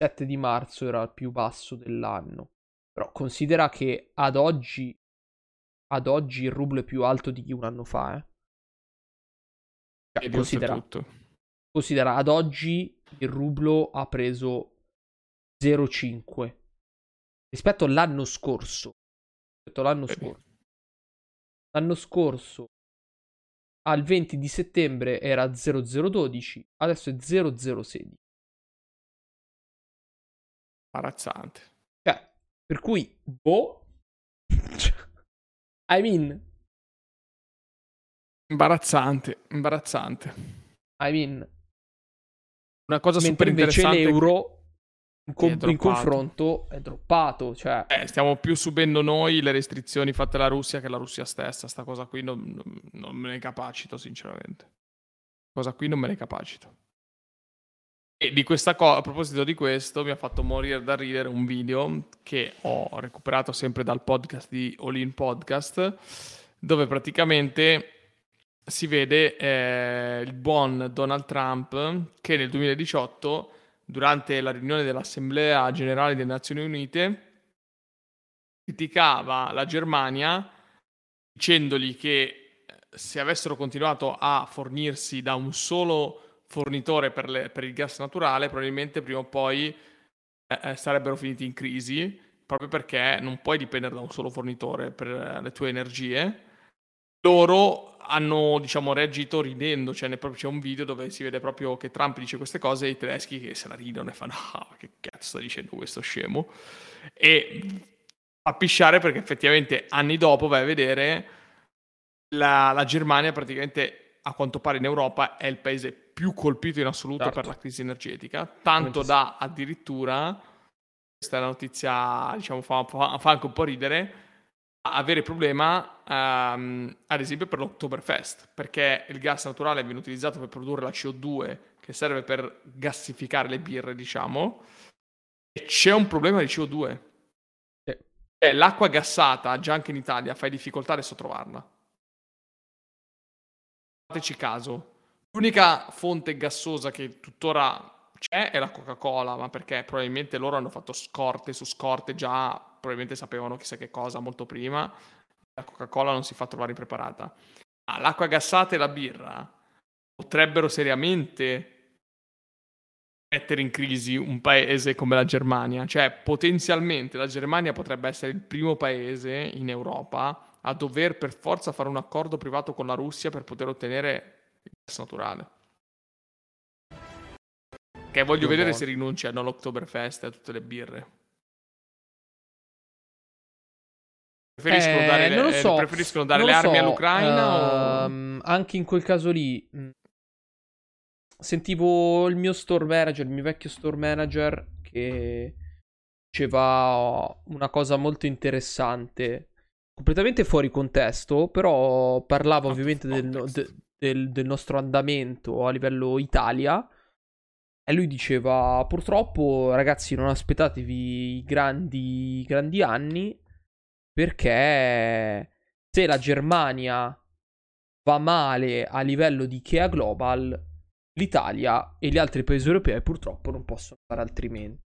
7 di marzo era il più basso dell'anno. Però considera che ad oggi, ad oggi il rublo è più alto di un anno fa, eh. Cioè, considera, tutto. considera, ad oggi il rublo ha preso 0,5 rispetto all'anno scorso rispetto all'anno eh. scorso. L'anno scorso al 20 di settembre era 0012, adesso è 0016. Imbarazzante. Cioè, per cui, boh. I mean. Imbarazzante, imbarazzante. I mean. Una cosa Mentre super interessante. Invece l'euro com- in confronto è droppato. Cioè... Eh, stiamo più subendo noi le restrizioni fatte dalla Russia che la Russia stessa. Sta cosa qui non, non, non me ne capacito, sinceramente. Cosa qui non me ne capacito. E di questa cosa, a proposito di questo, mi ha fatto morire da ridere un video che ho recuperato sempre dal podcast di All In Podcast, dove praticamente si vede eh, il buon Donald Trump che nel 2018 durante la riunione dell'Assemblea Generale delle Nazioni Unite, criticava la Germania dicendogli che eh, se avessero continuato a fornirsi da un solo fornitore per, le, per il gas naturale, probabilmente prima o poi eh, eh sarebbero finiti in crisi, proprio perché non puoi dipendere da un solo fornitore per eh, le tue energie. Loro hanno diciamo reagito ridendo, cioè proprio, c'è un video dove si vede proprio che Trump dice queste cose e i tedeschi che se la ridono e fanno ah che cazzo sta dicendo questo scemo? E fa pisciare perché effettivamente anni dopo vai a vedere la, la, Germania praticamente a quanto pare in Europa è il paese più colpito in assoluto certo. per la crisi energetica, tanto da addirittura, questa è la notizia diciamo fa, fa anche un po' ridere, avere problema um, ad esempio per l'Oktoberfest perché il gas naturale viene utilizzato per produrre la CO2 che serve per gassificare le birre diciamo e c'è un problema di CO2 sì. Eh, l'acqua gassata, già anche in Italia, fai difficoltà adesso a trovarla. Fateci caso. L'unica fonte gassosa che tuttora c'è è la Coca-Cola, ma perché probabilmente loro hanno fatto scorte su scorte già, probabilmente sapevano chissà che cosa molto prima. La Coca-Cola non si fa trovare impreparata. Ma l'acqua gassata e la birra potrebbero seriamente mettere in crisi un paese come la Germania. Cioè, potenzialmente la Germania potrebbe essere il primo paese in Europa a dover per forza fare un accordo privato con la Russia per poter ottenere il gas naturale. Che voglio Io vedere buono. se rinunciano all'Oktoberfest e a tutte le birre. Preferiscono eh, dare, le, so. preferiscono dare le armi so. all'Ucraina? Uh, o... Anche in quel caso lì, mm, sentivo il mio store manager, il mio vecchio store manager, che diceva una cosa molto interessante, completamente fuori contesto, però parlava ovviamente del, de, del, del, nostro andamento a livello Italia. E lui diceva: Purtroppo, ragazzi, non aspettatevi grandi, grandi anni. Perché se la Germania va male a livello di Ikea Global, L'Italia e gli altri paesi europei purtroppo non possono fare altrimenti.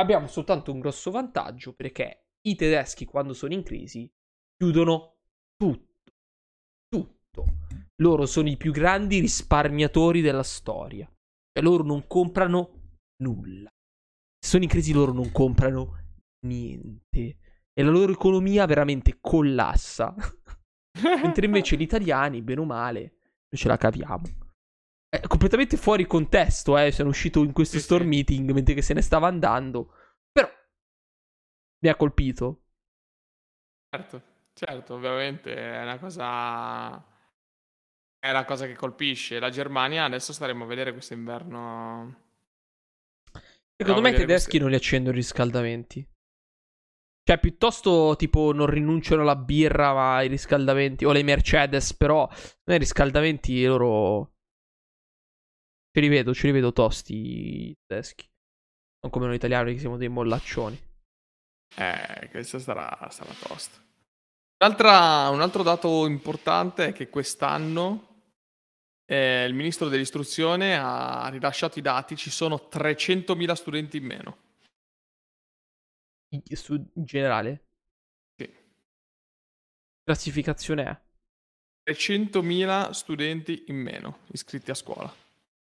Abbiamo soltanto un grosso vantaggio perché i tedeschi quando sono in crisi chiudono tutto. Tutto. Loro sono i più grandi risparmiatori della storia. E loro non comprano nulla. Se sono in crisi loro non comprano niente. E la loro economia veramente collassa. Mentre invece gli italiani, bene o male, ce la caviamo è completamente fuori contesto, eh. Sono uscito in questo store meeting mentre che se ne stava andando. Però mi ha colpito. Certo, certo, ovviamente è una cosa. È una cosa che colpisce. La Germania adesso staremo a vedere questo inverno. Secondo me i tedeschi queste... non li accendono i riscaldamenti. Cioè, piuttosto tipo non rinunciano alla birra, ma ai riscaldamenti. O le Mercedes, però. I riscaldamenti loro Ce li vedo, ce tosti i tedeschi. Non come noi italiani che siamo dei mollaccioni. Eh, questo sarà, sarà tosto. un altro dato importante è che quest'anno eh, il ministro dell'istruzione ha rilasciato i dati, ci sono 300.000 studenti in meno. In, su, in generale? Sì. Classificazione è? 300.000 studenti in meno iscritti a scuola.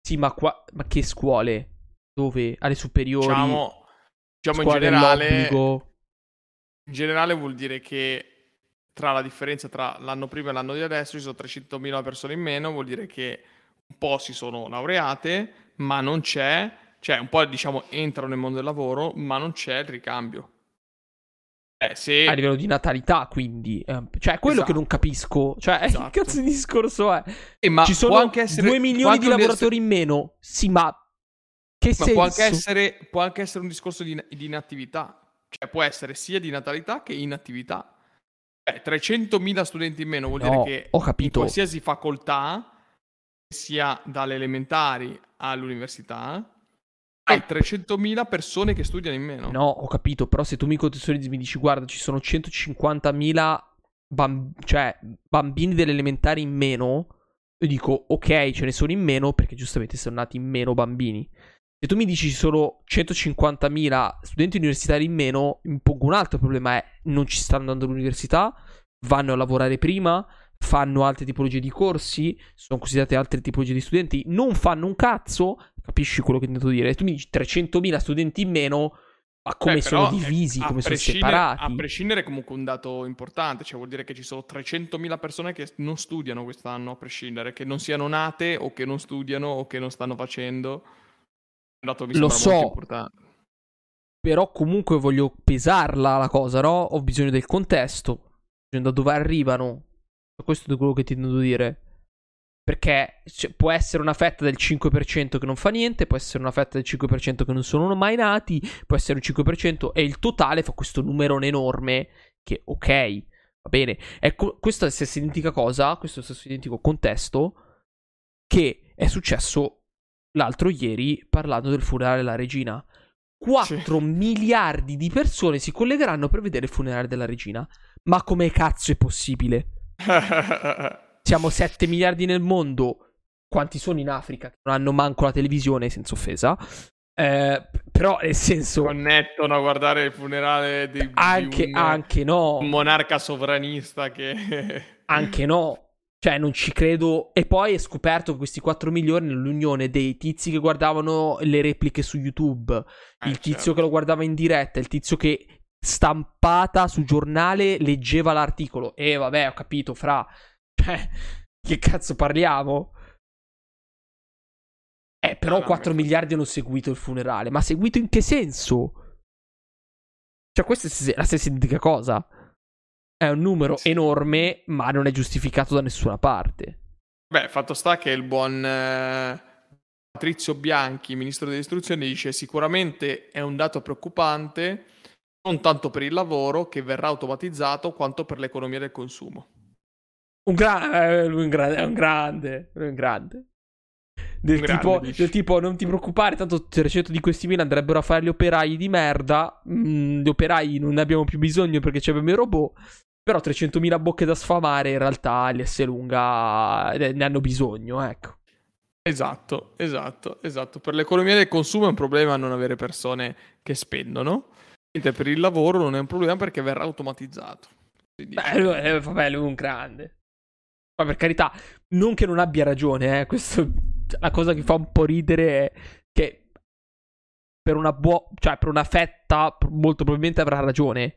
Sì, ma, qua, ma che scuole? Dove? Alle superiori? Diciamo, diciamo in generale. In generale vuol dire che tra la differenza tra l'anno prima e l'anno di adesso ci sono 300.000 persone in meno, vuol dire che un po' si sono laureate, ma non c'è, cioè un po' diciamo entrano nel mondo del lavoro, ma non c'è il ricambio. Eh, se... A livello di natalità, quindi. Eh, cioè, quello esatto. che non capisco. Cioè, esatto. che cazzo di discorso è? Eh, ma Ci sono anche essere... 2 milioni di lavoratori essere... in meno. Sì, ma... Che ma senso? Può anche, essere, può anche essere un discorso di, di inattività. Cioè, può essere sia di natalità che inattività. Eh, 300.000 studenti in meno vuol no, dire che ho capito. in qualsiasi facoltà, sia dalle elementari all'università, hai 300.000 persone che studiano in meno. No, ho capito, però se tu mi contestualizzi mi dici guarda, ci sono 150.000 bamb- cioè, bambini delle elementari in meno, io dico ok, ce ne sono in meno perché giustamente sono nati in meno bambini. Se tu mi dici ci sono 150.000 studenti universitari in meno, mi pongo un altro problema, è non ci stanno andando all'università, vanno a lavorare prima, fanno altre tipologie di corsi, sono considerate altre tipologie di studenti, non fanno un cazzo, capisci quello che intendo dire? Tu mi dici 300.000 studenti in meno, ma come Beh, sono divisi, come sono separati? A prescindere è comunque un dato importante, cioè vuol dire che ci sono 300.000 persone che non studiano quest'anno, a prescindere, che non siano nate o che non studiano o che non stanno facendo. Un dato che Lo so, importante. Però comunque voglio pesarla la cosa, no? Ho bisogno del contesto, da dove arrivano, questo è quello che ti intendo dire. Perché cioè, può essere una fetta del 5% che non fa niente, può essere una fetta del 5% che non sono mai nati, può essere un 5% e il totale fa questo numerone enorme che ok, va bene. Ecco, la stessa identica cosa, questo è lo stesso identico contesto che è successo l'altro ieri parlando del funerale della regina. 4 sì. miliardi di persone si collegheranno per vedere il funerale della regina. Ma come cazzo è possibile? Siamo 7 miliardi nel mondo. Quanti sono in Africa che non hanno manco la televisione, senza offesa? Eh, però nel senso connettono a guardare il funerale di, anche, di un, anche no un monarca sovranista che anche no cioè non ci credo e poi è scoperto che questi 4 milioni nell'unione dei tizi che guardavano le repliche su YouTube eh, il tizio certo. che lo guardava in diretta il tizio che stampata sul giornale leggeva l'articolo e vabbè ho capito fra cioè che cazzo parliamo eh, però no, 4 miliardi hanno seguito il funerale. Ma seguito in che senso? Cioè, questa è la stessa identica cosa. È un numero sì. enorme, ma non è giustificato da nessuna parte. Beh, fatto sta che il buon eh, Patrizio Bianchi, ministro dell'istruzione, dice sicuramente è un dato preoccupante, non tanto per il lavoro che verrà automatizzato, quanto per l'economia del consumo. Un, gra- eh, un, gra- è un grande, è un grande. Del tipo, del tipo, non ti preoccupare, tanto 300 di questi mila andrebbero a fare gli operai di merda. Mm, gli operai non ne abbiamo più bisogno perché abbiamo i robot. Però 300.000 bocche da sfamare in realtà l'S lunga eh, ne hanno bisogno, ecco. Esatto, esatto, esatto. Per l'economia del consumo è un problema non avere persone che spendono. Mentre per il lavoro non è un problema perché verrà automatizzato. Beh, lui, vabbè, lui è un grande. Ma per carità, non che non abbia ragione, eh, questo la cosa che fa un po' ridere è che per una buona, cioè per una fetta molto probabilmente avrà ragione.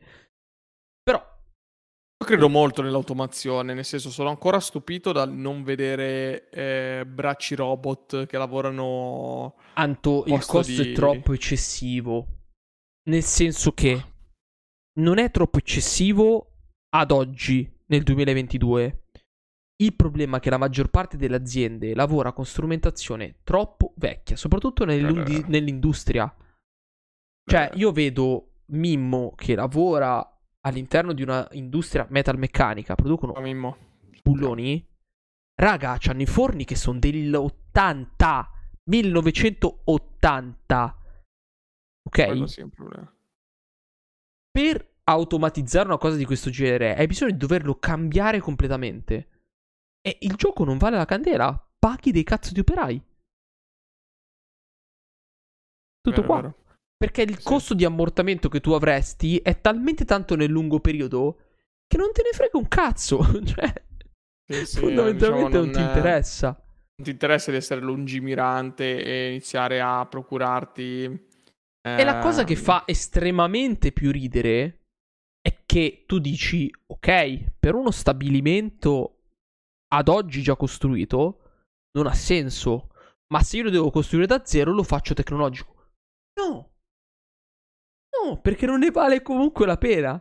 Però io credo molto nell'automazione, nel senso sono ancora stupito dal non vedere eh, bracci robot che lavorano Anto, il costo di... è troppo eccessivo. Nel senso che non è troppo eccessivo ad oggi nel 2022 il problema è che la maggior parte delle aziende lavora con strumentazione troppo vecchia, soprattutto nell'industria. Cioè, io vedo Mimmo che lavora all'interno di una industria metalmeccanica, producono Mimmo. bulloni. Raga, hanno i forni che sono dell'80, 1980. Ok? Per automatizzare una cosa di questo genere hai bisogno di doverlo cambiare completamente. E il gioco non vale la candela. Paghi dei cazzo di operai. Tutto vero, qua. Vero. Perché il sì. costo di ammortamento che tu avresti è talmente tanto nel lungo periodo che non te ne frega un cazzo. cioè, sì, sì, fondamentalmente diciamo, non, non, ti interessa. Non ti interessa di essere lungimirante e iniziare a procurarti. Eh... E la cosa che ehm, fa estremamente più ridere è che tu dici, ok, per uno stabilimento ad oggi già costruito non ha senso. Ma se io lo devo costruire da zero, lo faccio tecnologico. No. No, perché non ne vale comunque la pena.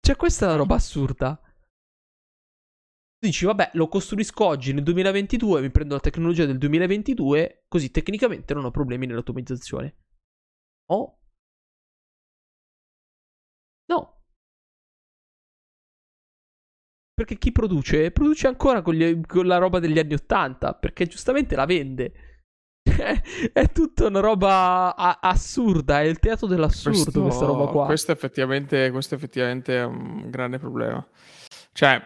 Cioè, questa è una roba assurda. Dici, vabbè, lo costruisco oggi nel 2022, mi prendo la tecnologia del 2022, così tecnicamente non ho problemi nell'automatizzazione. Oh. No. Perché chi produce? Produce ancora con, gli, con la roba degli anni Ottanta, perché giustamente la vende. è tutta una roba a- assurda, è il teatro dell'assurdo questo, questa roba qua. Questo effettivamente, questo effettivamente è un grande problema. Cioè,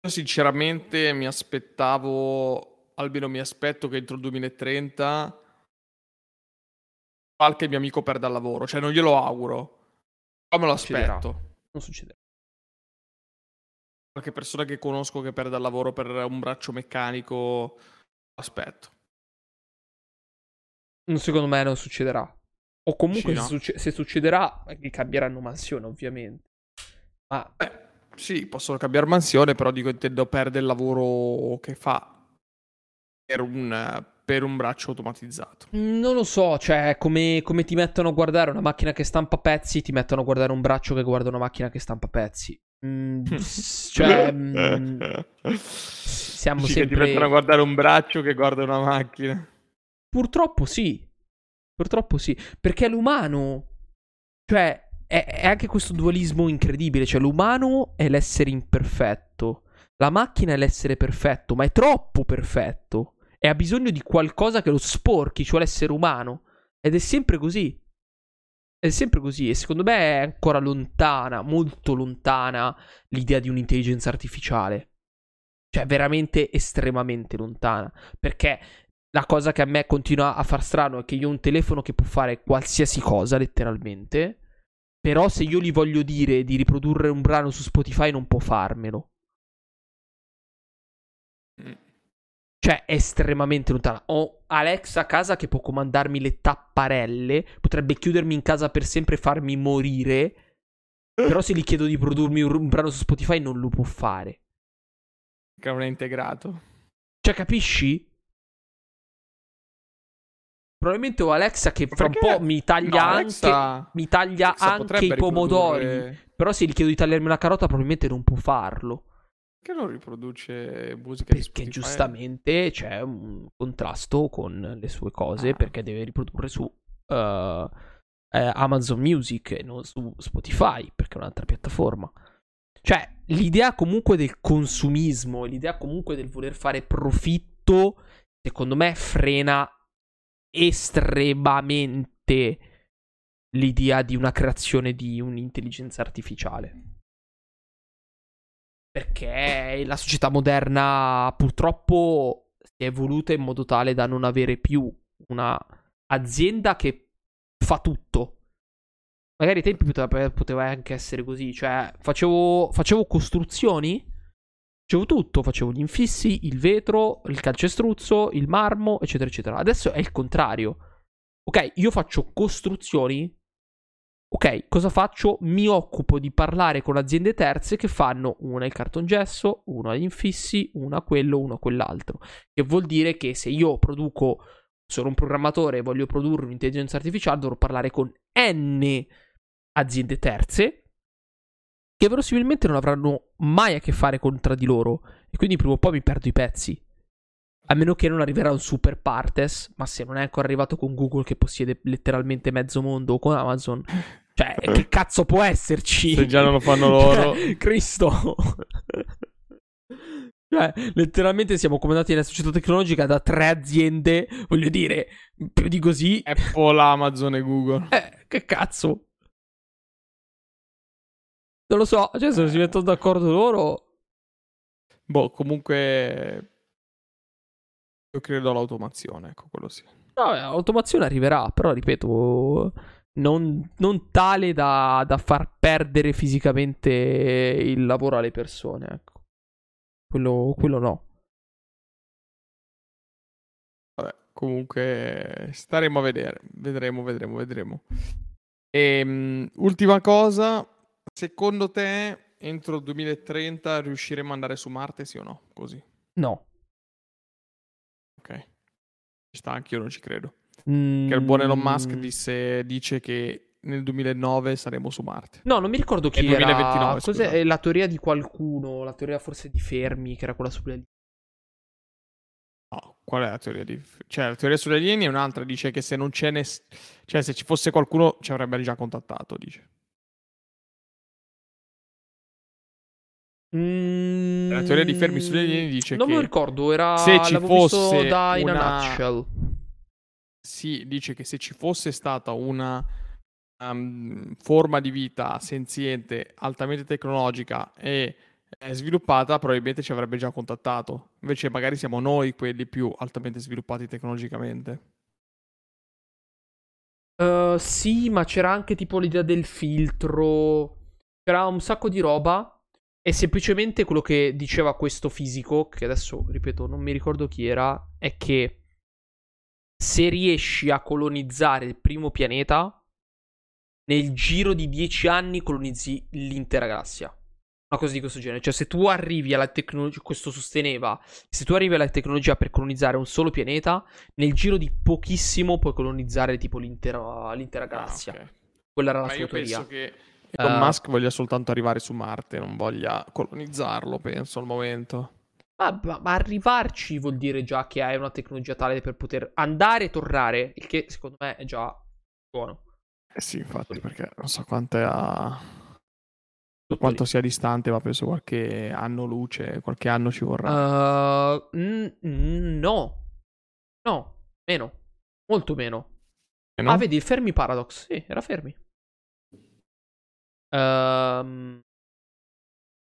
io sinceramente mi aspettavo, almeno mi aspetto che entro il 2030 qualche mio amico perda il lavoro. Cioè, non glielo auguro, ma me lo aspetto. Non succederà qualche persona che conosco che perde il lavoro per un braccio meccanico, aspetto. Secondo me non succederà. O comunque no. se, succe- se, succederà, cambieranno mansione, ovviamente. Ma... Beh, sì, possono cambiare mansione, però dico intendo perdere il lavoro che fa per un, per un braccio automatizzato. Non lo so, cioè, come, come, ti mettono a guardare una macchina che stampa pezzi, ti mettono a guardare un braccio che guarda una macchina che stampa pezzi. Mm, cioè, mm, siamo Dici sempre... Che ti mettono a guardare un braccio che guarda una macchina. Purtroppo sì. Purtroppo sì. Perché l'umano... Cioè, è, è anche questo dualismo incredibile. Cioè, l'umano è l'essere imperfetto. La macchina è l'essere perfetto, ma è troppo perfetto. E ha bisogno di qualcosa che lo sporchi, cioè l'essere umano. Ed è sempre così. È sempre così. E secondo me è ancora lontana, molto lontana, l'idea di un'intelligenza artificiale. Cioè, veramente estremamente lontana. Perché la cosa che a me continua a far strano è che io ho un telefono che può fare qualsiasi cosa, letteralmente. Però se io gli voglio dire di riprodurre un brano su Spotify non può farmelo. Cioè, è estremamente lontana. Ho Alexa a casa che può comandarmi le tapparelle. Potrebbe chiudermi in casa per sempre e farmi morire. Però se gli chiedo di produrmi un, un brano su Spotify non lo può fare. Che non è integrato. Cioè, capisci? Probabilmente ho Alexa che fra Perché? un po' mi taglia no, Alexa... anche, mi taglia anche i pomodori. Riprodurre... Però se gli chiedo di tagliarmi la carota, probabilmente non può farlo. Che non riproduce musica Perché giustamente c'è un contrasto con le sue cose. Ah. Perché deve riprodurre su uh, eh, Amazon Music e non su Spotify, perché è un'altra piattaforma. Cioè, l'idea comunque del consumismo, l'idea comunque del voler fare profitto, secondo me frena estremamente l'idea di una creazione di un'intelligenza artificiale. Perché la società moderna purtroppo si è evoluta in modo tale da non avere più una azienda che fa tutto. Magari ai tempi poteva, poteva anche essere così. Cioè, facevo, facevo costruzioni Facevo tutto, facevo gli infissi, il vetro, il calcestruzzo, il marmo, eccetera, eccetera. Adesso è il contrario. Ok, io faccio costruzioni. Ok, cosa faccio? Mi occupo di parlare con aziende terze che fanno una il cartongesso, una gli infissi, una quello, una quell'altro. Che vuol dire che se io produco, sono un programmatore e voglio produrre un'intelligenza artificiale, dovrò parlare con N aziende terze che verosimilmente non avranno mai a che fare con tra di loro e quindi prima o poi mi perdo i pezzi. A meno che non arriverà un super partes, ma se non è ancora arrivato con Google che possiede letteralmente mezzo mondo o con Amazon, cioè che cazzo può esserci? Se già non lo fanno loro. Cioè, Cristo. Cioè, letteralmente siamo comandati nella società tecnologica da tre aziende, voglio dire, più di così. Apple, Amazon e Google. Eh, che cazzo. Non lo so, cioè se non si mettono d'accordo loro... Boh, comunque... Io credo all'automazione, ecco, quello sì. No, l'automazione arriverà, però ripeto, non, non tale da, da, far perdere fisicamente il lavoro alle persone, ecco. Quello, quello no. Vabbè, comunque staremo a vedere, vedremo, vedremo, vedremo. E, um, ultima cosa, Secondo te, entro il 2030 riusciremo ad andare su Marte, sì o no? Così. No. Ok. Ci sta, anche io non ci credo. Mm. Che il buon Elon Musk mm. disse, dice che nel 2009 saremo su Marte. No, non mi ricordo chi Nel 2029, era. Cos'è la teoria di qualcuno? La teoria forse di Fermi, che era quella sulle alieni. No, qual è la teoria di... Cioè, la teoria sugli alieni è un'altra, dice che se non ce ne... Cioè, se ci fosse qualcuno ci avrebbe già contattato, dice. Mm, la teoria di Fermi sugli alieni dice non che... Non mi ricordo, era... Se ci fosse da In una... a Nutshell. Sì, dice che se ci fosse stata una um, forma di vita senziente, altamente tecnologica e eh, sviluppata, probabilmente ci avrebbe già contattato. Invece magari siamo noi quelli più altamente sviluppati tecnologicamente. Uh, sì, ma c'era anche tipo l'idea del filtro. C'era un sacco di roba e semplicemente quello che diceva questo fisico, che adesso ripeto, non mi ricordo chi era, è che se riesci a colonizzare il primo pianeta, nel giro di dieci anni colonizzi l'intera galassia. Una cosa di questo genere. Cioè, se tu arrivi alla tecnologia, questo sosteneva, se tu arrivi alla tecnologia per colonizzare un solo pianeta, nel giro di pochissimo puoi colonizzare tipo l'intera, l'intera ah, galassia. Ah, okay. Quella era la Ma sua teoria. Penso che Elon uh, Musk voglia soltanto arrivare su Marte, non voglia colonizzarlo, penso, al momento. Ma, ma, ma, arrivarci vuol dire già che hai una tecnologia tale per poter andare e tornare, il che secondo me è già buono. Eh sì, infatti, perché non so quanto è a... quanto sia distante, ma penso qualche anno luce, qualche anno ci vorrà. Uh, n- no, no, meno, molto meno. no? Ah, vedi, Fermi Paradox. Sì, era Fermi. Ehm,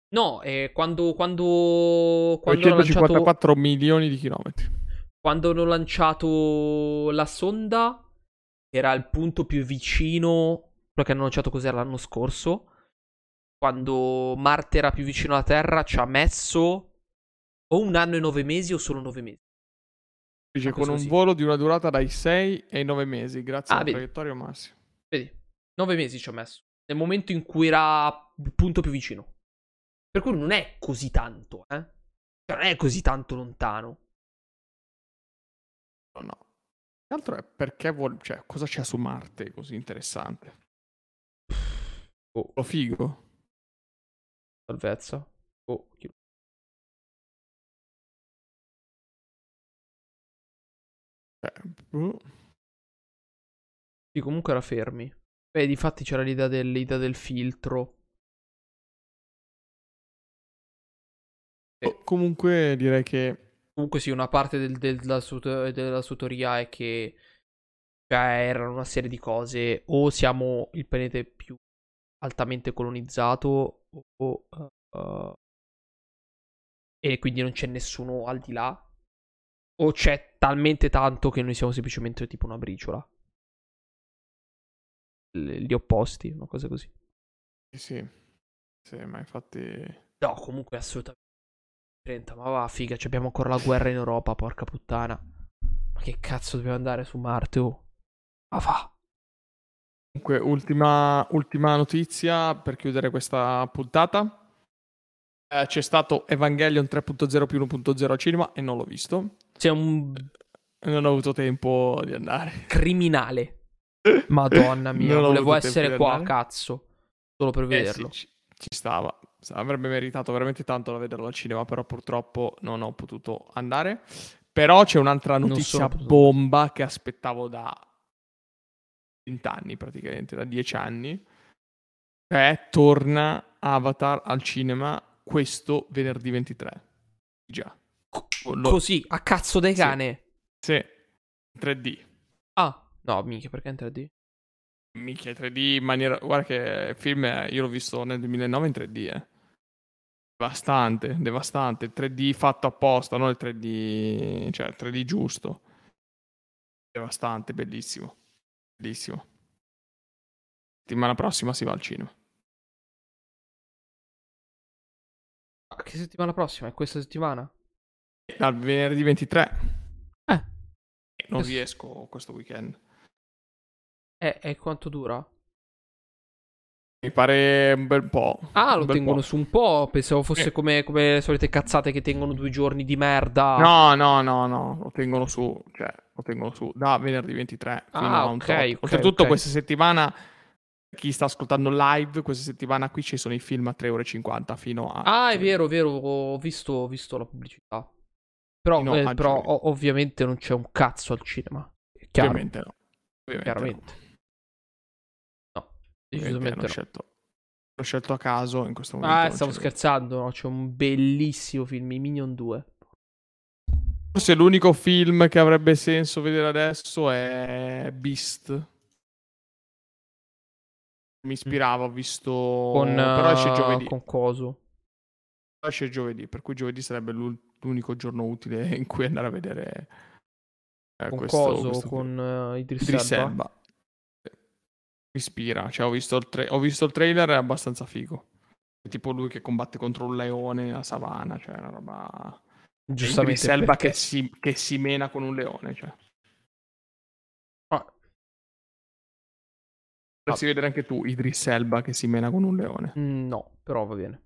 no, eh, quando, quando, quando hanno lanciato, 154 milioni di chilometri. quando hanno lanciato la sonda, era il punto più vicino. Quello che hanno lanciato cos'era l'anno scorso. Quando Marte era più vicino alla Terra, ci ha messo o un anno e nove mesi o solo nove mesi. Dice Ma con un sì. volo di una durata dai 6 ai 9 mesi, grazie Ah, alla vedi. traiettoria massima. Vedi, nove mesi ci ha messo. Nel momento in cui era il punto più vicino. Per cui non è così tanto, eh. Cioè, non è così tanto lontano. No, no. L'altro è perché vuole, cioè, cosa c'è su Marte così interessante? Oh, Lo figo. salvezza. Oh, chi- Cioè, boh. Sì, comunque era fermi. Beh, difatti c'era l'idea del, l'idea del filtro. Comunque direi che Comunque sì, una parte del- del- della, sua, della sua teoria è che cioè, erano una serie di cose. O siamo il pianeta più altamente colonizzato, o, uh, e quindi non c'è nessuno al di là. O c'è talmente tanto che noi siamo semplicemente tipo una briciola. Gli opposti, una cosa così. sì. Sì, ma infatti No, comunque assolutamente. 30, ma va, figa, ci abbiamo ancora la guerra in Europa, porca puttana. Ma che cazzo dobbiamo andare su Marte, oh? Ma va. Comunque, ultima, ultima notizia per chiudere questa puntata. Eh, c'è stato Evangelion 3.0 più 1.0 al cinema e non l'ho visto. Sei un Non ho avuto tempo di andare. criminale. Madonna mia, Non volevo essere qua, andare. cazzo. Solo per Eh vederlo. sì, ci, stava. Avrebbe meritato veramente tanto da vederlo al cinema, però purtroppo non ho potuto andare. Però c'è un'altra notizia bomba che aspettavo da 20 anni praticamente, da 10 anni. Cioè, torna Avatar al cinema questo venerdì 23. Già. Lo- Così, a cazzo dei Sì. cane. Sì, 3D. Ah, no, minchia, perché in 3D? Minchia, 3D in maniera... Guarda che il film eh, io l'ho visto nel 2009 in 3D, eh. Devastante, devastante. Il 3D fatto apposta, non il 3D... Cioè, il 3D giusto. Devastante, bellissimo. Bellissimo. Settimana prossima si va al cinema. Che settimana prossima? È questa settimana? Dal venerdì 23. Eh. Non riesco questo weekend. E, e quanto dura? Mi pare un bel po'. Ah, lo tengono po'. su un po'. Pensavo fosse Sì. come, come le solite cazzate che tengono due giorni di merda. No, no, no, no, lo tengono su, cioè, lo tengono su da venerdì 23 fino Ah, a un ok, tot. ok, Oltretutto ok. questa settimana, chi sta ascoltando live, questa settimana qui ci sono i film a 3,50 euro fino a... Ah, è vero, è vero, ho visto, ho visto la pubblicità. Però, eh, però ovviamente non c'è un cazzo al cinema. È Chiaro, Ovviamente no. Ovviamente chiaramente. No, decisamente no. scelto, l'ho scelto a caso in questo momento. Ah, stavo l'ho. scherzando, no? C'è un bellissimo film, I Minion 2. Forse l'unico film che avrebbe senso vedere adesso è Beast. Mi ispirava, ho visto... Con, Però esce giovedì. con coso. esce giovedì, per cui giovedì sarebbe l'unico giorno utile in cui andare a vedere eh, Con questo, coso, questo con eh, Idris, Idris Elba. Elba. Ispira, cioè ho visto, il tra- ho visto il trailer, è abbastanza figo. È tipo lui che combatte contro un leone nella savana, cioè una roba... Giustamente. Perché- che si, che si mena con un leone, cioè. Ah, Potresti vedere anche tu Idris Elba che si mena con un leone. mm, no, però va bene.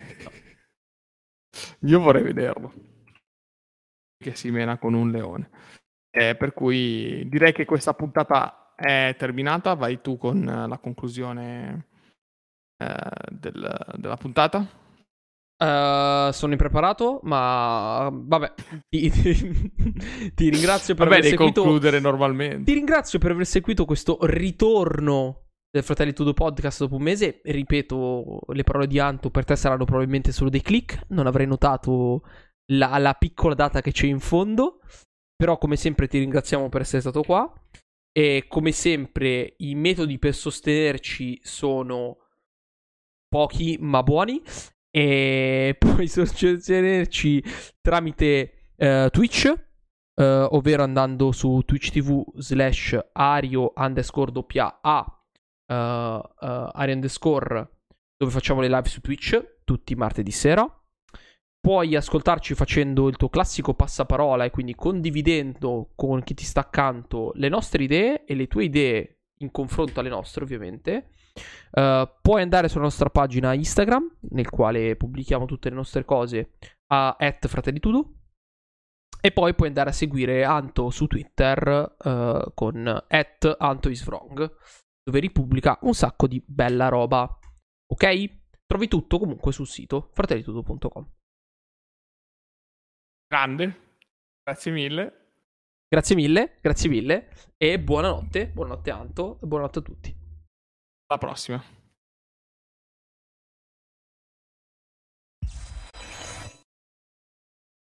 Io vorrei vederlo. Che si mena con un leone. Eh, per cui direi che questa puntata è terminata. Vai tu con eh, la conclusione eh, del- della puntata. Eh, sono impreparato, ma vabbè. Ti, ti- ti ringrazio per Vabbè, aver seguito. concludere normalmente. Ti ringrazio per aver seguito questo ritorno del Fratelli Tudo Podcast dopo un mese. Ripeto, le parole di Anto per te saranno probabilmente solo dei click. Non avrei notato la, la piccola data che c'è in fondo. Però, come sempre, ti ringraziamo per essere stato qua. E come sempre i metodi per sostenerci sono pochi ma buoni e puoi sostenerci tramite uh, Twitch, uh, ovvero andando su Twitch TV slash ario underscore doppia A, uh, ario underscore, dove facciamo le live su Twitch tutti martedì sera. Puoi ascoltarci facendo il tuo classico passaparola e quindi condividendo con chi ti sta accanto le nostre idee e le tue idee in confronto alle nostre, ovviamente. Uh, puoi andare sulla nostra pagina Instagram, nel quale pubblichiamo tutte le nostre cose, a fratellitudo. E poi puoi andare a seguire Anto su Twitter uh, con at antoiswrong, dove ripubblica un sacco di bella roba. Ok? Trovi tutto comunque sul sito fratellitudo.com. Grande, grazie mille. Grazie mille, grazie mille e buonanotte, buonanotte Anto e buonanotte a tutti. Alla prossima.